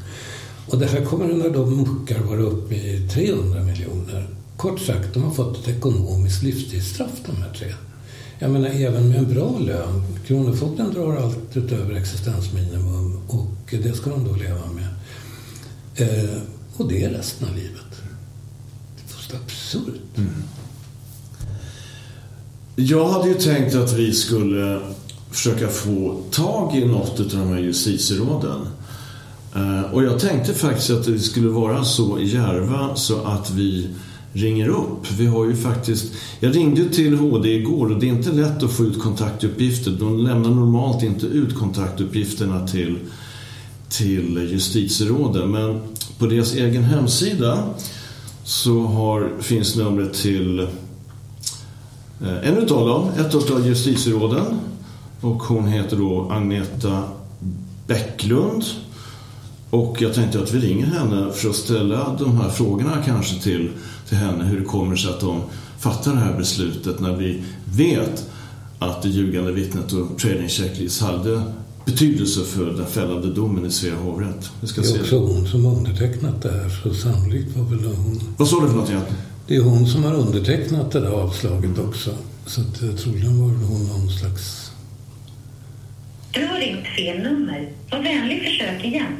Och det här kommer när de muckar vara uppe i 300 miljoner. Kort sagt, de har fått ett ekonomiskt livstidsstraff de här tre. Jag menar även med en bra lön. Kronofogden drar allt utöver existensminimum och det ska de då leva med. Eh, och det är resten av livet. Det är fullständigt absurt. Mm. Jag hade ju tänkt att vi skulle försöka få tag i något av de här justitieråden. Eh, och jag tänkte faktiskt att det skulle vara så i Järva så att vi ringer upp. Vi har ju faktiskt... Jag ringde till HD igår och det är inte lätt att få ut kontaktuppgifter. De lämnar normalt inte ut kontaktuppgifterna till, till justitieråden. Men på deras egen hemsida så har, finns numret till en utav dem, ett av justitieråden. Och hon heter då Agneta Bäcklund. Och jag tänkte att vi ringer henne för att ställa de här frågorna kanske till, till henne. Hur det kommer sig att de fattar det här beslutet när vi vet att det ljugande vittnet och trading checklist hade betydelse för den fällande domen i Svea hovrätt. Det är också hon som undertecknat det här, så sannolikt var väl hon... Vad sa du för något igen? Det är hon som har undertecknat det där avslaget också. Så att, troligen var det hon någon slags... Du har ringt fel nummer. Var vänlig försök igen.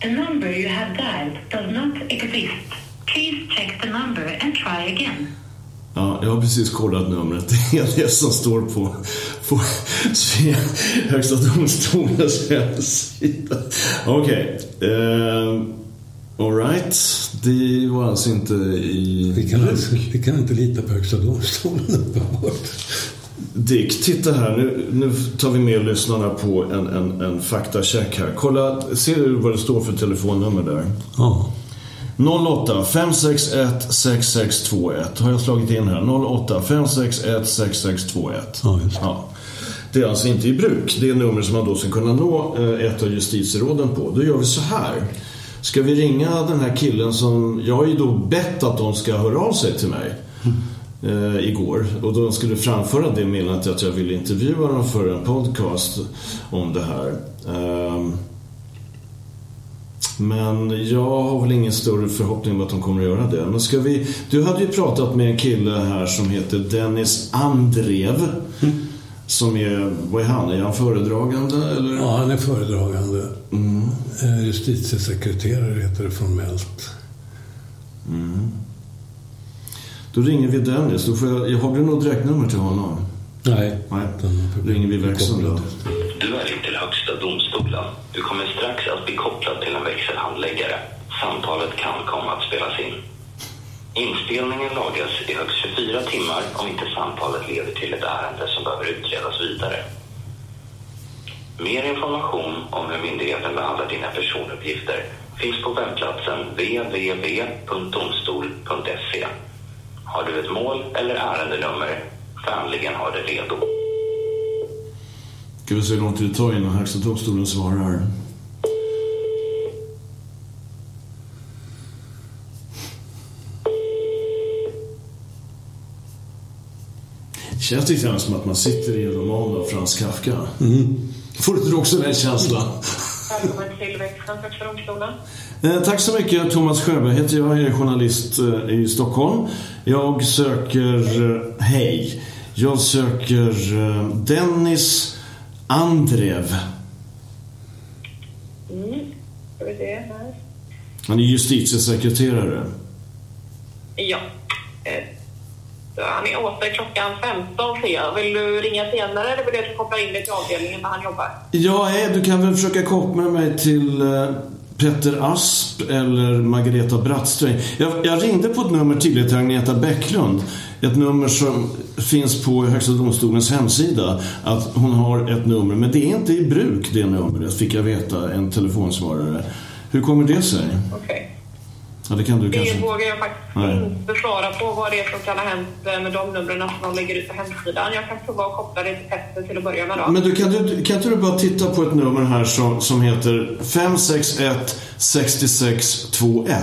The number you have dialed does not exist. Please check the number and try again. Ja, jag har precis kollat numret. <laughs> Det är det som står på, på <laughs> Högsta domstolens hemsida. Okej. Okay. Uh, Alright. Det var alltså inte i... Vi kan, alltså, vi kan inte lita på Högsta domstolen uppenbart. Dick, titta här. Nu, nu tar vi med lyssnarna på en, en, en faktacheck här. Kolla, ser du vad det står för telefonnummer där? Ja. 08 561 6621 har jag slagit in här. 08 561 6621. Ja, just det. Ja. Det är alltså inte i bruk. Det är nummer som man då ska kunna nå eh, ett av justitieråden på. Då gör vi så här. Ska vi ringa den här killen som... Jag har ju då bett att de ska höra av sig till mig. Mm eh, igår. Och då skulle framföra det meddelandet att jag ville intervjua dem för en podcast om det här. Eh, men jag har väl ingen större förhoppning om att de kommer att göra det. Men ska vi... Du hade ju pratat med en kille här som heter Dennis Andrev. Mm. Som är, vad är han? Är han föredragande? Eller? Ja, han är föredragande. Mm. Eh, justitiesekreterare heter det formellt. Mm. Då ringer vi Dennis. Då får jag, har du något direktnummer till honom? Nej. Nej. Då ringer vi växeln då. Du är ringt till Högsta domstolen. Du kommer strax att bli kopplad till en växelhandläggare. Samtalet kan komma att spelas in. Inspelningen lagras i högst 24 timmar om inte samtalet leder till ett ärende som behöver utredas vidare. Mer information om hur myndigheten behandlar dina personuppgifter finns på webbplatsen www.domstol.se har du ett mål eller ärendenummer, vänligen ha det redo. Ska vi se hur lång tid det tar innan Högsta domstolen svarar. Det känns lite grann som att man sitter i en roman av Frans Kafka. Mm. Får du också den känslan? Välkommen till växeln, Högsta domstolen. Eh, tack så mycket. Thomas Sjöberg heter jag. Jag är journalist eh, i Stockholm. Jag söker... Eh, hej. Jag söker Dennis Andrev. Mm. Ska vi se här. Han är justitiesekreterare. Ja. Han är åter klockan 15 ser jag. Vill du ringa senare eller vill du att jag kopplar in dig till avdelningen där han jobbar? Ja, du kan väl försöka koppla mig till Petter Asp eller Margareta Brattsträng. Jag, jag, ringde på ett nummer tidigare till Agneta Bäcklund. Ett nummer som finns på Högsta domstolens hemsida. Att hon har ett nummer, men det är inte i bruk det numret, fick jag veta, en telefonsvarare. Hur kommer det sig? Okay. Ja, det kan du det kanske... vågar jag faktiskt inte svara på vad det är som kan ha hänt med de numren som de lägger ut på hemsidan. Jag kan prova att koppla det till Petter till att börja med. Då. Men du, kan, du, kan inte du bara titta på ett nummer här som, som heter 561 6621?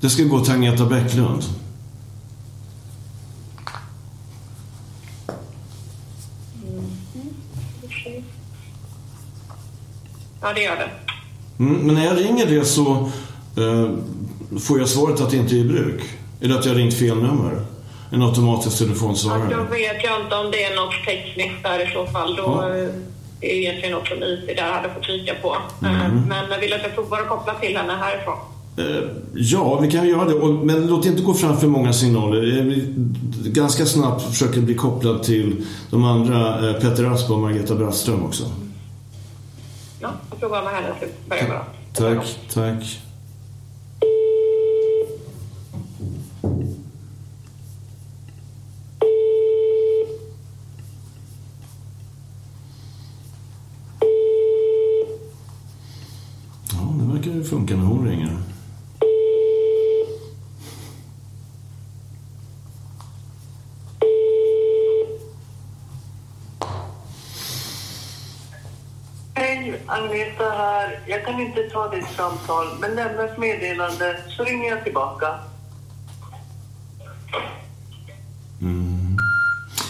Det ska gå till Agneta Bäcklund. Mm. Ja, det gör det. Mm, men när jag ringer det så Eh, får jag svaret att det inte är i bruk? Eller att jag ringt fel nummer? En automatisk telefonsvarare? då vet jag inte om det är något tekniskt där i så fall. Då Ja. eh, är egentligen något som IT där hade fått kika på. Mm. Eh, Men jag vill att jag provar att koppla till henne härifrån. Eh, Ja, vi kan göra det. Men låt inte gå fram för många signaler. Eh, Ganska snabbt försöker bli kopplad till de andra, eh, Petter Asp och Margareta Brattström också. Ja, jag provar med henne till att börja med. då. Tack, tack. Ja, det verkar ju funka när hon ringer. Hej, Agneta här. Jag kan inte ta ditt samtal, men lämna ett meddelande så ringer jag tillbaka. Mm.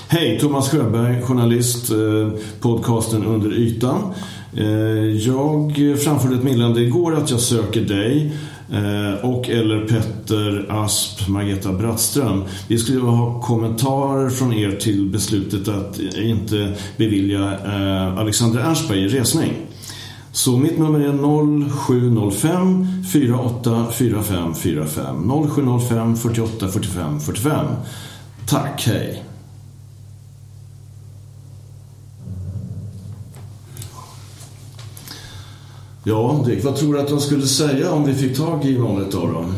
Hej, Thomas Sjöberg, journalist, eh, podcasten Under ytan. Eh, Jag framförde ett meddelande igår att jag söker dig eh, och eller Petter Asp, Margareta Brattström. Vi skulle ha kommentarer från er till beslutet att inte bevilja eh, Alexander Ernstberg resning. Så mitt nummer är 0705 48 45 45. 0705 48 45 45. Tack, hej. Ja, Dick, vad tror du att de skulle säga om vi fick tag i någon av dem?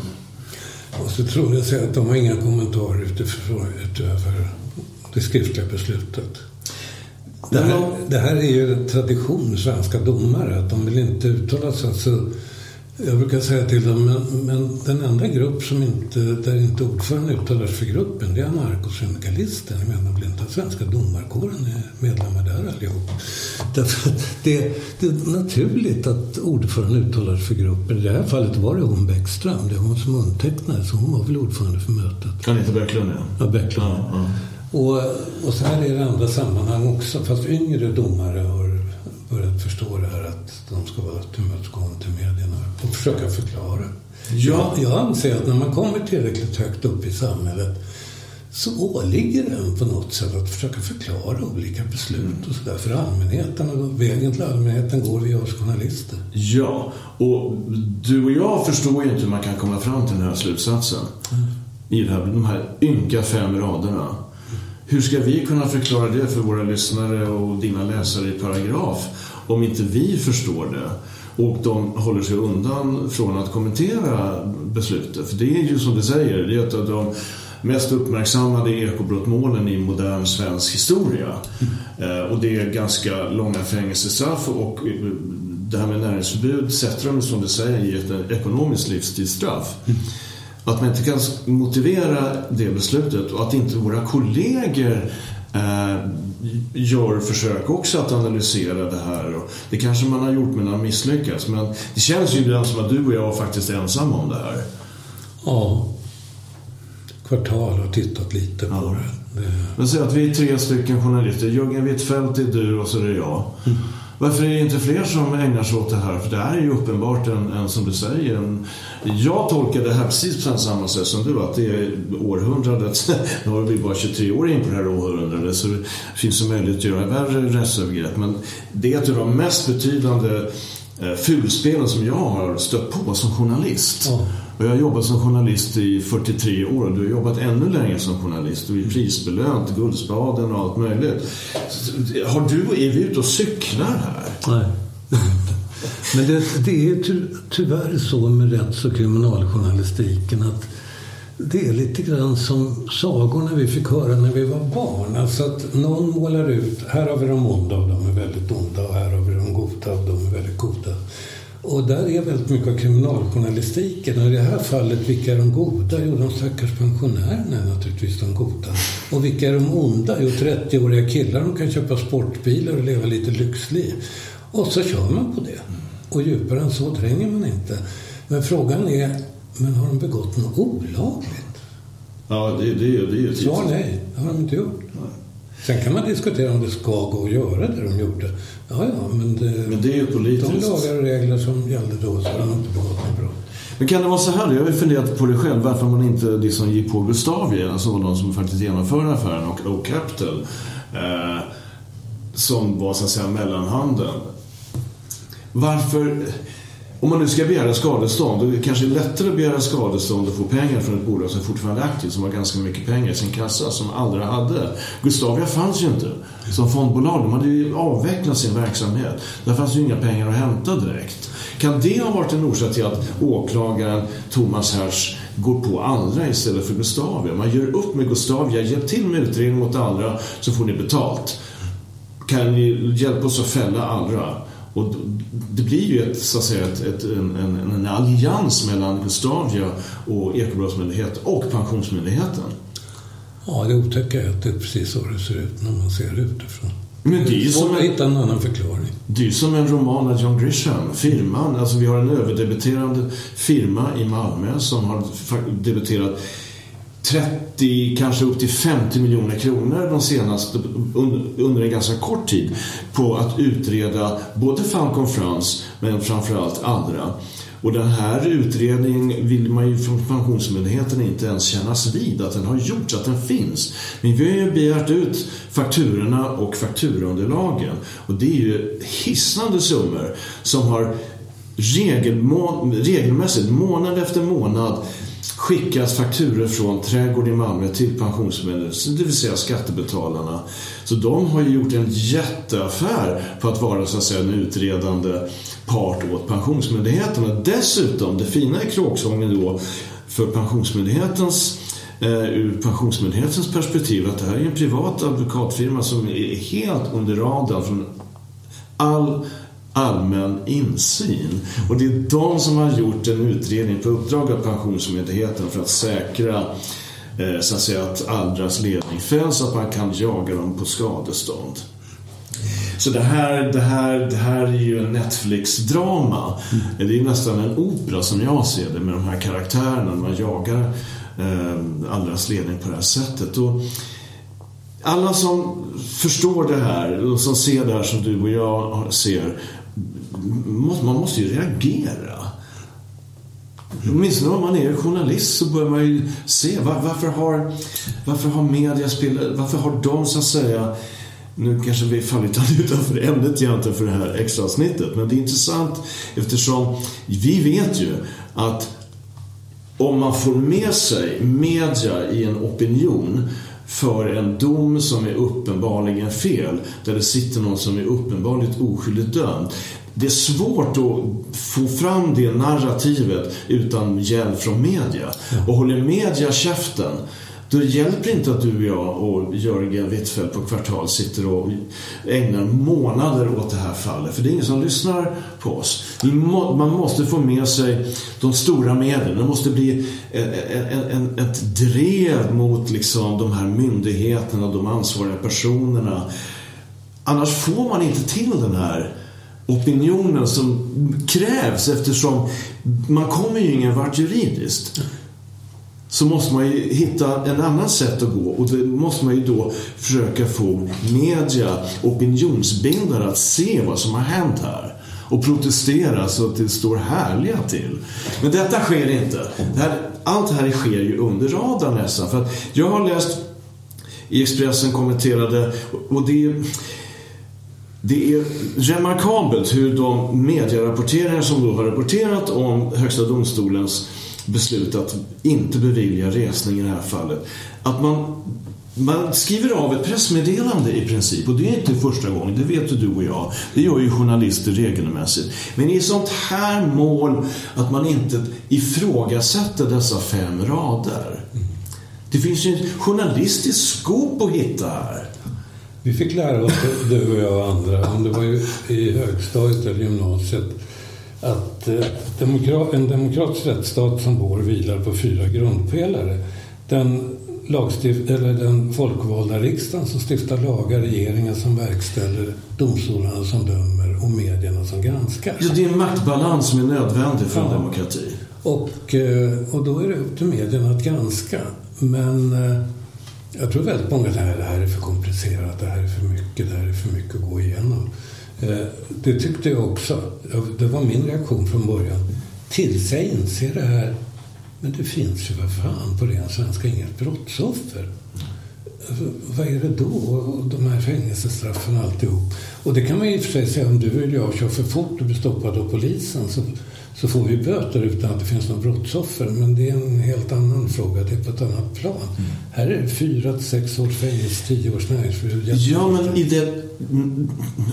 Och så tror jag säga att de har inga kommentarer utifrån, utöver det skriftliga beslutet. Det här, det här är ju en tradition svenska domare, att de vill inte uttala sig. Så jag brukar säga till dem, men, men den enda grupp som inte, där inte ordföranden uttalar sig för gruppen, det är anarkosyndikalister. Jag menar, blir inte svenska domarkåren är medlemmar där allihop. Därför att det, det är naturligt att ordföranden uttalar sig för gruppen. I det här fallet var det hon Bäckström, det var hon som undertecknade, så hon var väl ordförande för mötet. Anita Bäcklund, ja. Ja, Bäcklund. Ja, ja. Och, och så här är det i andra sammanhang också. Fast yngre domare har börjat förstå det här att de ska vara tillmötesgående till medierna och försöka förklara. Ja. Jag, jag anser att när man kommer tillräckligt högt upp i samhället så åligger det en på något sätt att försöka förklara olika beslut och sådär för allmänheten. Och vägen till allmänheten går via oss journalister. Ja, och du och jag förstår ju inte hur man kan komma fram till den här slutsatsen. I det här, de här ynka fem raderna. Hur ska vi kunna förklara det för våra lyssnare och dina läsare i paragraf om inte vi förstår det? Och de håller sig undan från att kommentera beslutet. För det är ju som du säger, det är ett av de mest uppmärksammade ekobrottmålen i modern svensk historia. Eh, Och det är ganska långa fängelsestraff och eh, det här med näringsförbud sätter de som du säger i ett ekonomiskt livstidsstraff. Att man inte kan motivera det beslutet och att inte våra kollegor eh, gör försök också att analysera det här. Och det kanske man har gjort men har misslyckats. Men det känns ju ibland som att du och jag faktiskt är ensamma om det här. Ja. Kvartal har tittat lite på det. det. Men säg att vi är tre stycken journalister. Jörgen Wittfeldt är du och så är det jag. Varför är det inte fler som ägnar sig åt det här? För det här är ju uppenbart en, en som du säger, en, jag tolkar det här precis på samma sätt som du, att det är århundradet. <laughs> Nu har vi bara 23 år in på det här århundradet så det finns en möjlighet att göra värre rättsövergrepp. Men det är ett av de mest betydande eh, fulspelen som jag har stött på som journalist. Mm. Och jag har jobbat som journalist i 43 år och du har jobbat ännu längre som journalist. Du är prisbelönt, Guldspaden och allt möjligt. Har du, är vi ute och cyklar här? Nej. <laughs> Men det, det är ty, tyvärr så med rätts och kriminaljournalistiken att det är lite grann som sagorna vi fick höra när vi var barn. Alltså att någon målar ut, här har vi de onda och de är väldigt onda och här har vi de goda och de är väldigt goda. Och där är väldigt mycket av kriminaljournalistiken. Och i det här fallet, vilka är de goda? Jo, de stackars pensionärerna är naturligtvis de goda. Och vilka är de onda? Jo, 30-åriga killar de kan köpa sportbilar och leva lite lyxliv. Och så kör man på det. Och djupare än så tränger man inte. Men frågan är, men har de begått något olagligt? Ja, det, det, det är ju Svar nej, det har de inte gjort. Sen kan man diskutera om det ska gå att göra det de gjorde. Ja, ja, men det, Men det är ju politiskt. de lagar och regler som gällde då så har de inte begått något brott. Men kan det vara så här? Jag har ju funderat på det själv. Varför man inte liksom gick på Gustavia, alltså de som faktiskt genomförde affären, och Oak Capital. Eh, som var så att säga mellanhanden. Varför... Om man nu ska begära skadestånd, då är det kanske lättare att begära skadestånd och få pengar från ett bolag som fortfarande är aktivt, som har ganska mycket pengar i sin kassa, som aldrig hade. Gustavia fanns ju inte som fondbolag. De hade ju avvecklat sin verksamhet. Där fanns ju inga pengar att hämta direkt. Kan det ha varit en orsak till att åklagaren Thomas Hersch, går på andra istället för Gustavia? Man gör upp med Gustavia, hjälp till med utredning mot andra så får ni betalt. Kan ni hjälpa oss att fälla andra? Och det blir ju ett, så att säga, ett, ett, en, en, en allians mellan Gustavia och Ekobrottsmyndigheten och Pensionsmyndigheten. Ja, det otäcka är att det är precis så det ser ut när man ser utifrån. Men det är ju som en, hitta en annan förklaring. det är ju som en roman av John Grisham, firman. Alltså vi har en överdebiterande firma i Malmö som har debiterat 30, kanske upp till 50 miljoner kronor de senaste, under, en ganska kort tid på att utreda både Falcon France, men framförallt andra. Och den här utredningen vill man ju från Pensionsmyndigheten inte ens kännas vid att den har gjorts, att den finns. Men vi har ju begärt ut fakturorna och fakturaunderlagen och det är ju hisnande summor som har regelmå- regelmässigt, månad efter månad skickas fakturer från Trädgård i Malmö till Pensionsmyndigheten, det vill säga skattebetalarna. Så de har ju gjort en jätteaffär på att vara så att säga en utredande part åt Pensionsmyndigheten. Och dessutom, det fina i kråksången då för Pensionsmyndighetens eh, ur Pensionsmyndighetens perspektiv att det här är en privat advokatfirma som är helt under radarn från all allmän insyn. Och det är de som har gjort en utredning på uppdrag av Pensionsmyndigheten för att säkra eh, så att, säga, att Aldras ledning fälls så att man kan jaga dem på skadestånd. Så det här, det här, det här är ju en Netflix-drama. Det är nästan en opera som jag ser det med de här karaktärerna. Man jagar eh, Aldras ledning på det här sättet. Och alla som förstår det här och som ser det här som du och jag ser, man måste ju reagera. Åtminstone om man är journalist så börjar man ju se var, varför har, varför har media spelat, varför har de så att säga nu kanske vi fallit utanför ämnet egentligen för det här extra avsnittet men det är intressant eftersom vi vet ju att om man får med sig media i en opinion för en dom som är uppenbarligen fel, där det sitter någon som är uppenbarligt oskyldigt dömd. Det är svårt att få fram det narrativet utan hjälp från media. Och håller media käften, då hjälper inte att du och jag och Jörgen Wittfeldt på Kvartal sitter och ägnar månader åt det här fallet. För det är ingen som lyssnar på oss. Man måste få med sig de stora medlen. Det måste bli en, en, en, ett drev mot liksom de här myndigheterna, de ansvariga personerna. Annars får man inte till den här opinionen som krävs eftersom man kommer ju ingen vart juridiskt så måste man ju hitta en annan sätt att gå och då måste man ju då försöka få media, opinionsbildare att se vad som har hänt här och protestera så att det står härliga till. Men detta sker inte. Det här, allt det här sker ju under radarn nästan. För att jag har läst i Expressen kommenterade och det det är remarkabelt hur de medierapporteringar som då har rapporterat om Högsta domstolens beslut att inte bevilja resning i det här fallet. Att man, man skriver av ett pressmeddelande i princip och det är inte första gången, det vet ju du och jag. Det gör ju journalister regelmässigt. Men i sånt här mål att man inte ifrågasätter dessa fem rader. Det finns ju en journalistisk skop att hitta här. Vi fick lära oss, du och jag och andra, om det var ju i högstadiet eller gymnasiet, att eh, en demokratisk rättsstat som vår vilar på fyra grundpelare. Den, lagstift- eller den folkvalda riksdagen som stiftar lagar, regeringen som verkställer, domstolarna som dömer och medierna som granskar. Ja, det är en maktbalans som är nödvändig för en Ja. demokrati. Och, eh, och då är det upp till medierna att granska. Men eh, jag tror väldigt många säger att det här är för komplicerat, det här är för mycket, det här är för mycket att gå igenom. Eh, det tyckte jag också. Det var min reaktion från början. tills jag inser det här. Men det finns ju vad fan på ren svenska inget brottsoffer. Vad är det då? Och de här fängelsestraffen och alltihop. Och det kan man ju i och för sig säga om du eller jag kör för fort och blir stoppad av polisen så, så får vi böter utan att det finns något brottsoffer. Men det är en helt annan fråga. Det är på ett annat plan. Mm. Här är det fyra till sex års fängelse, tio års näringsförbud. Ja, men i det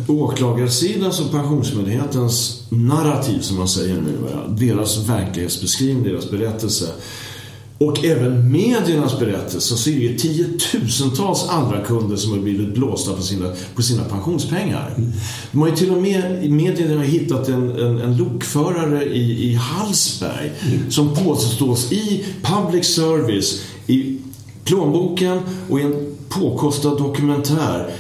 åklagarsidans och Pensionsmyndighetens narrativ, som man säger nu, deras verklighetsbeskrivning, deras berättelse och även mediernas berättelse så är det ju tiotusentals andra kunder som har blivit blåsta på sina, på sina pensionspengar. De har ju till och med i medierna hittat en, en, en lokförare i, i Hallsberg som påstås i public service i plånboken och i en påkostad dokumentär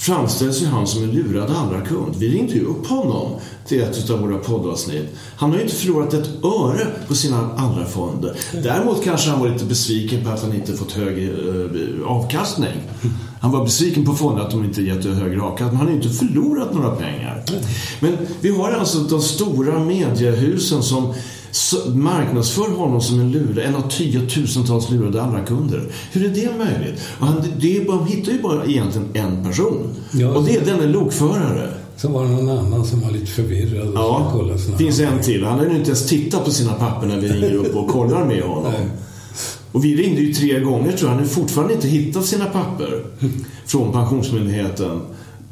framställs ju han som en lurad andra kund. Vi ringde ju upp honom till ett av våra poddavsnitt. Han har ju inte förlorat ett öre på sina andra fonder. Däremot kanske han var lite besviken på att han inte fått hög eh, avkastning. Han var besviken på fonderna att de inte gett högre avkastning. Men han har ju inte förlorat några pengar. Men vi har alltså de stora mediehusen som så- marknadsför honom som en lurad, en av tiotusentals lurade andra kunder. Hur är det möjligt? Och han, det är bara, de hittar ju bara egentligen en person. Ja, och det är denne lokförare. Så var det någon annan som var lite förvirrad och Ja, kolla sina finns en till. Han har ju inte ens tittat på sina papper när vi ringer upp och kollar med honom. Och vi ringde ju tre gånger tror jag. Han har fortfarande inte hittat sina papper från Pensionsmyndigheten.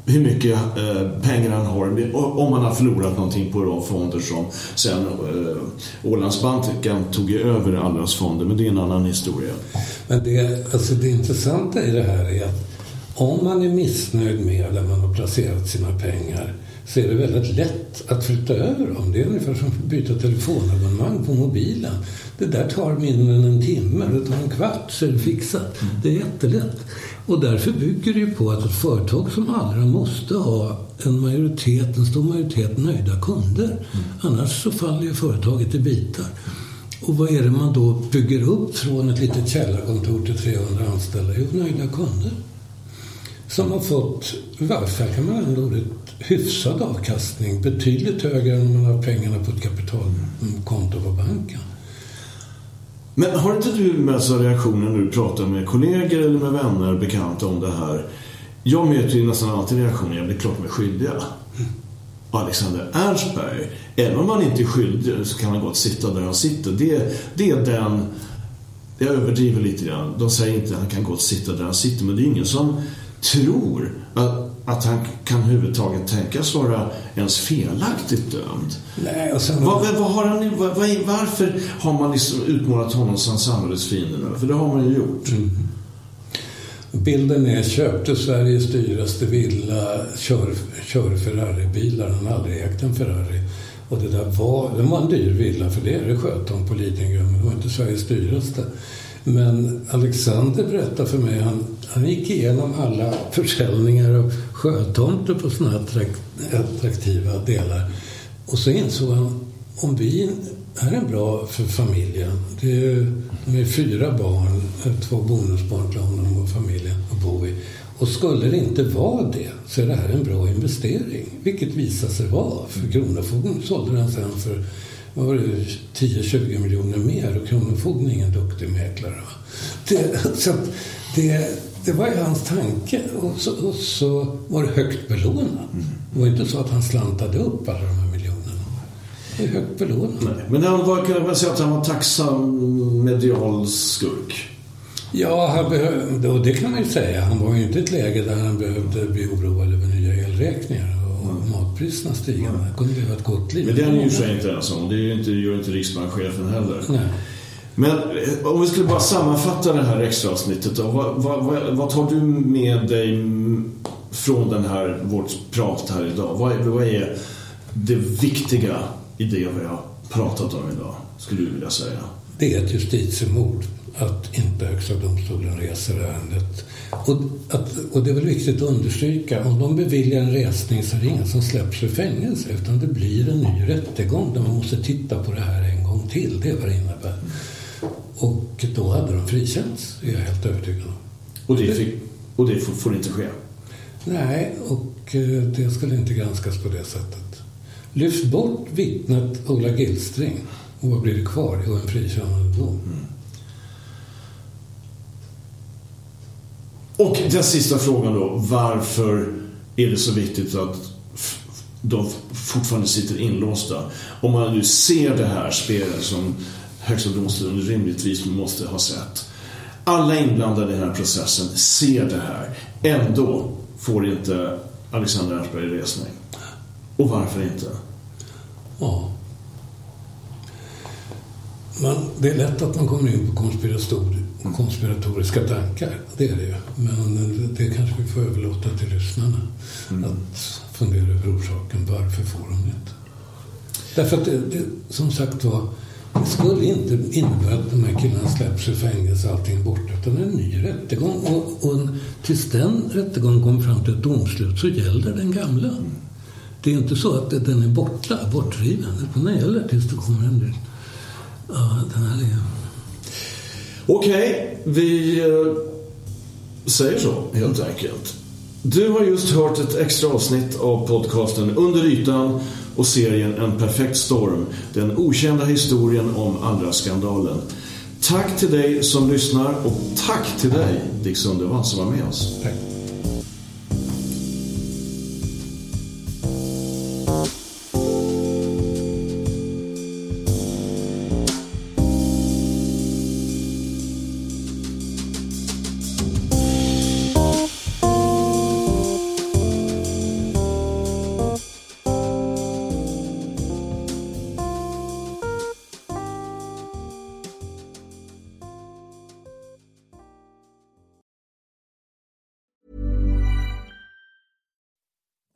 Hur mycket eh, pengar han har, om han har förlorat någonting på de fonder som sen eh, Ålandsbanken tog över allas fonder. Men det är en annan historia. Men det, alltså det intressanta i det här är att om man är missnöjd med där man har placerat sina pengar så är det väldigt lätt att flytta över dem. Det är ungefär som att byta telefonabonnemang på mobilen. Det där tar mindre än en timme, det tar en kvart så är det fixat. Det är jättelätt. Och därför bygger det ju på att ett företag som Allra måste ha en majoritet, en stor majoritet nöjda kunder. Annars så faller ju företaget i bitar. Och vad är det man då bygger upp från ett litet källarkontor till 300 anställda? Jo, nöjda kunder. Som har fått, i varje fall kan man ändå ordet, hyfsad avkastning. Betydligt högre än om man har pengarna på ett kapitalkonto på banken. Men har inte du mötts alltså av reaktioner när du pratar med kollegor eller med vänner, bekanta om det här? Jag möter ju nästan alltid reaktioner, jag blir klart med skyldiga. Alexander Ernstberg, även om han inte är skyldig så kan han gott sitta där han sitter. Det, det är den, jag överdriver lite grann, de säger inte att han kan gott sitta där han sitter, men det är ingen som tror att, att han kan överhuvudtaget tänkas vara ens felaktigt dömd. Nej, och sen... Vad, vad har han, vad, varför har man liksom utmålat honom som samhällets fiende? För det har man ju gjort. Bilden är köpte Sveriges dyraste villa, kör, kör Ferrari-bilar. Han har aldrig ägt en Ferrari. Och det där var, det var en dyr villa, för det är det sköt om på Lidingö, men det var inte Sveriges dyraste. Men Alexander berättade för mig, han, han gick igenom alla försäljningar av sjötomter på sådana här attraktiva delar. Och så insåg han, om vi här är bra för familjen. Det är, de är fyra barn, eh, två bonusbarn till honom och familjen att bo i. Och skulle det inte vara det så är det här en bra investering. Vilket visade sig vara. För Kronofogden sålde den sen för vad var det, 10-20 miljoner mer och Kronofogden är ingen duktig mäklare. Det, <laughs> så det, det var ju hans tanke. Och så, och så var det högt belånat. Det var inte så att han slantade upp alla de här miljonerna. Det är högt belånat. Nej. Men han var, kan man säga att han var tacksam medial skurk? Ja, han behövde, och det kan man ju säga. Han var ju inte i ett läge där han behövde bli oroad över nya elräkningar och matpriserna stiga. Han kunde leva ett gott liv. Men det är han ju sig inte ensam Det är inte, gör inte riksbankschefen heller. Nej. Men eh, om vi skulle bara sammanfatta det här extra avsnittet då. Vad, vad, vad, vad tar du med dig från den här, vårt prat här idag? Vad, är- vad är det viktiga i det vi har pratat om idag, skulle du vilja säga? Det är ett justitiemord att inte Högsta domstolen reser ärendet. Och, att, och det är väl viktigt att understryka, om de beviljar en resning så är det ingen som släpps ur fängelse utan det blir en ny rättegång där man måste titta på det här en gång till. Det är vad det innebär. Och då hade de frikänts, är jag helt övertygad om. Och det, fick, och det får, får inte ske. Nej, och eh, det skulle inte granskas på det sättet. Lyft bort vittnet Ola Gilstring Och vad blir det kvar? Jo, en frikännande dom. Mm. Och den sista frågan då. Varför är det så viktigt att de fortfarande sitter inlåsta? Om man nu ser det här spelet som Högsta domstolen rimligtvis måste ha sett. Alla inblandade i den här processen ser det här. Ändå får inte Alexander Aschberg resning. Och varför inte? Ja. Man, det är lätt att man kommer in på konspiratoriska tankar. Det är det ju. Men det kanske vi får överlåta till lyssnarna. Mm. Att fundera över orsaken. Varför får de inte? Därför att det, det som sagt var det skulle inte innebära att de här killarna släpps ur fängelse och allting är borta. Utan en ny rättegång. Och, och tills den rättegången kommer fram till ett domslut så gäller den gamla. Det är inte så att den är borta, bortriven. Utan den gäller tills det kommer en ny. Ja, den här är... Okej, vi eh, säger så helt enkelt. Du har just hört ett extra avsnitt av podcasten Under ytan och serien En perfekt storm. Den okända historien om Allra-skandalen. Tack till dig som lyssnar och tack till dig Dick Sundervall som var med oss. Tack.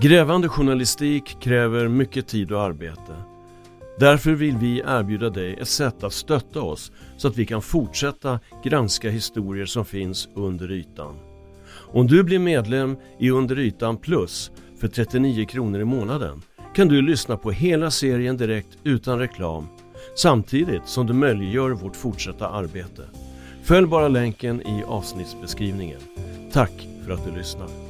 Grävande journalistik kräver mycket tid och arbete. Därför vill vi erbjuda dig ett sätt att stötta oss så att vi kan fortsätta granska historier som finns under ytan. Om du blir medlem i Under ytan plus för 39 kronor i månaden kan du lyssna på hela serien direkt utan reklam samtidigt som du möjliggör vårt fortsatta arbete. Följ bara länken i avsnittsbeskrivningen. Tack för att du lyssnar.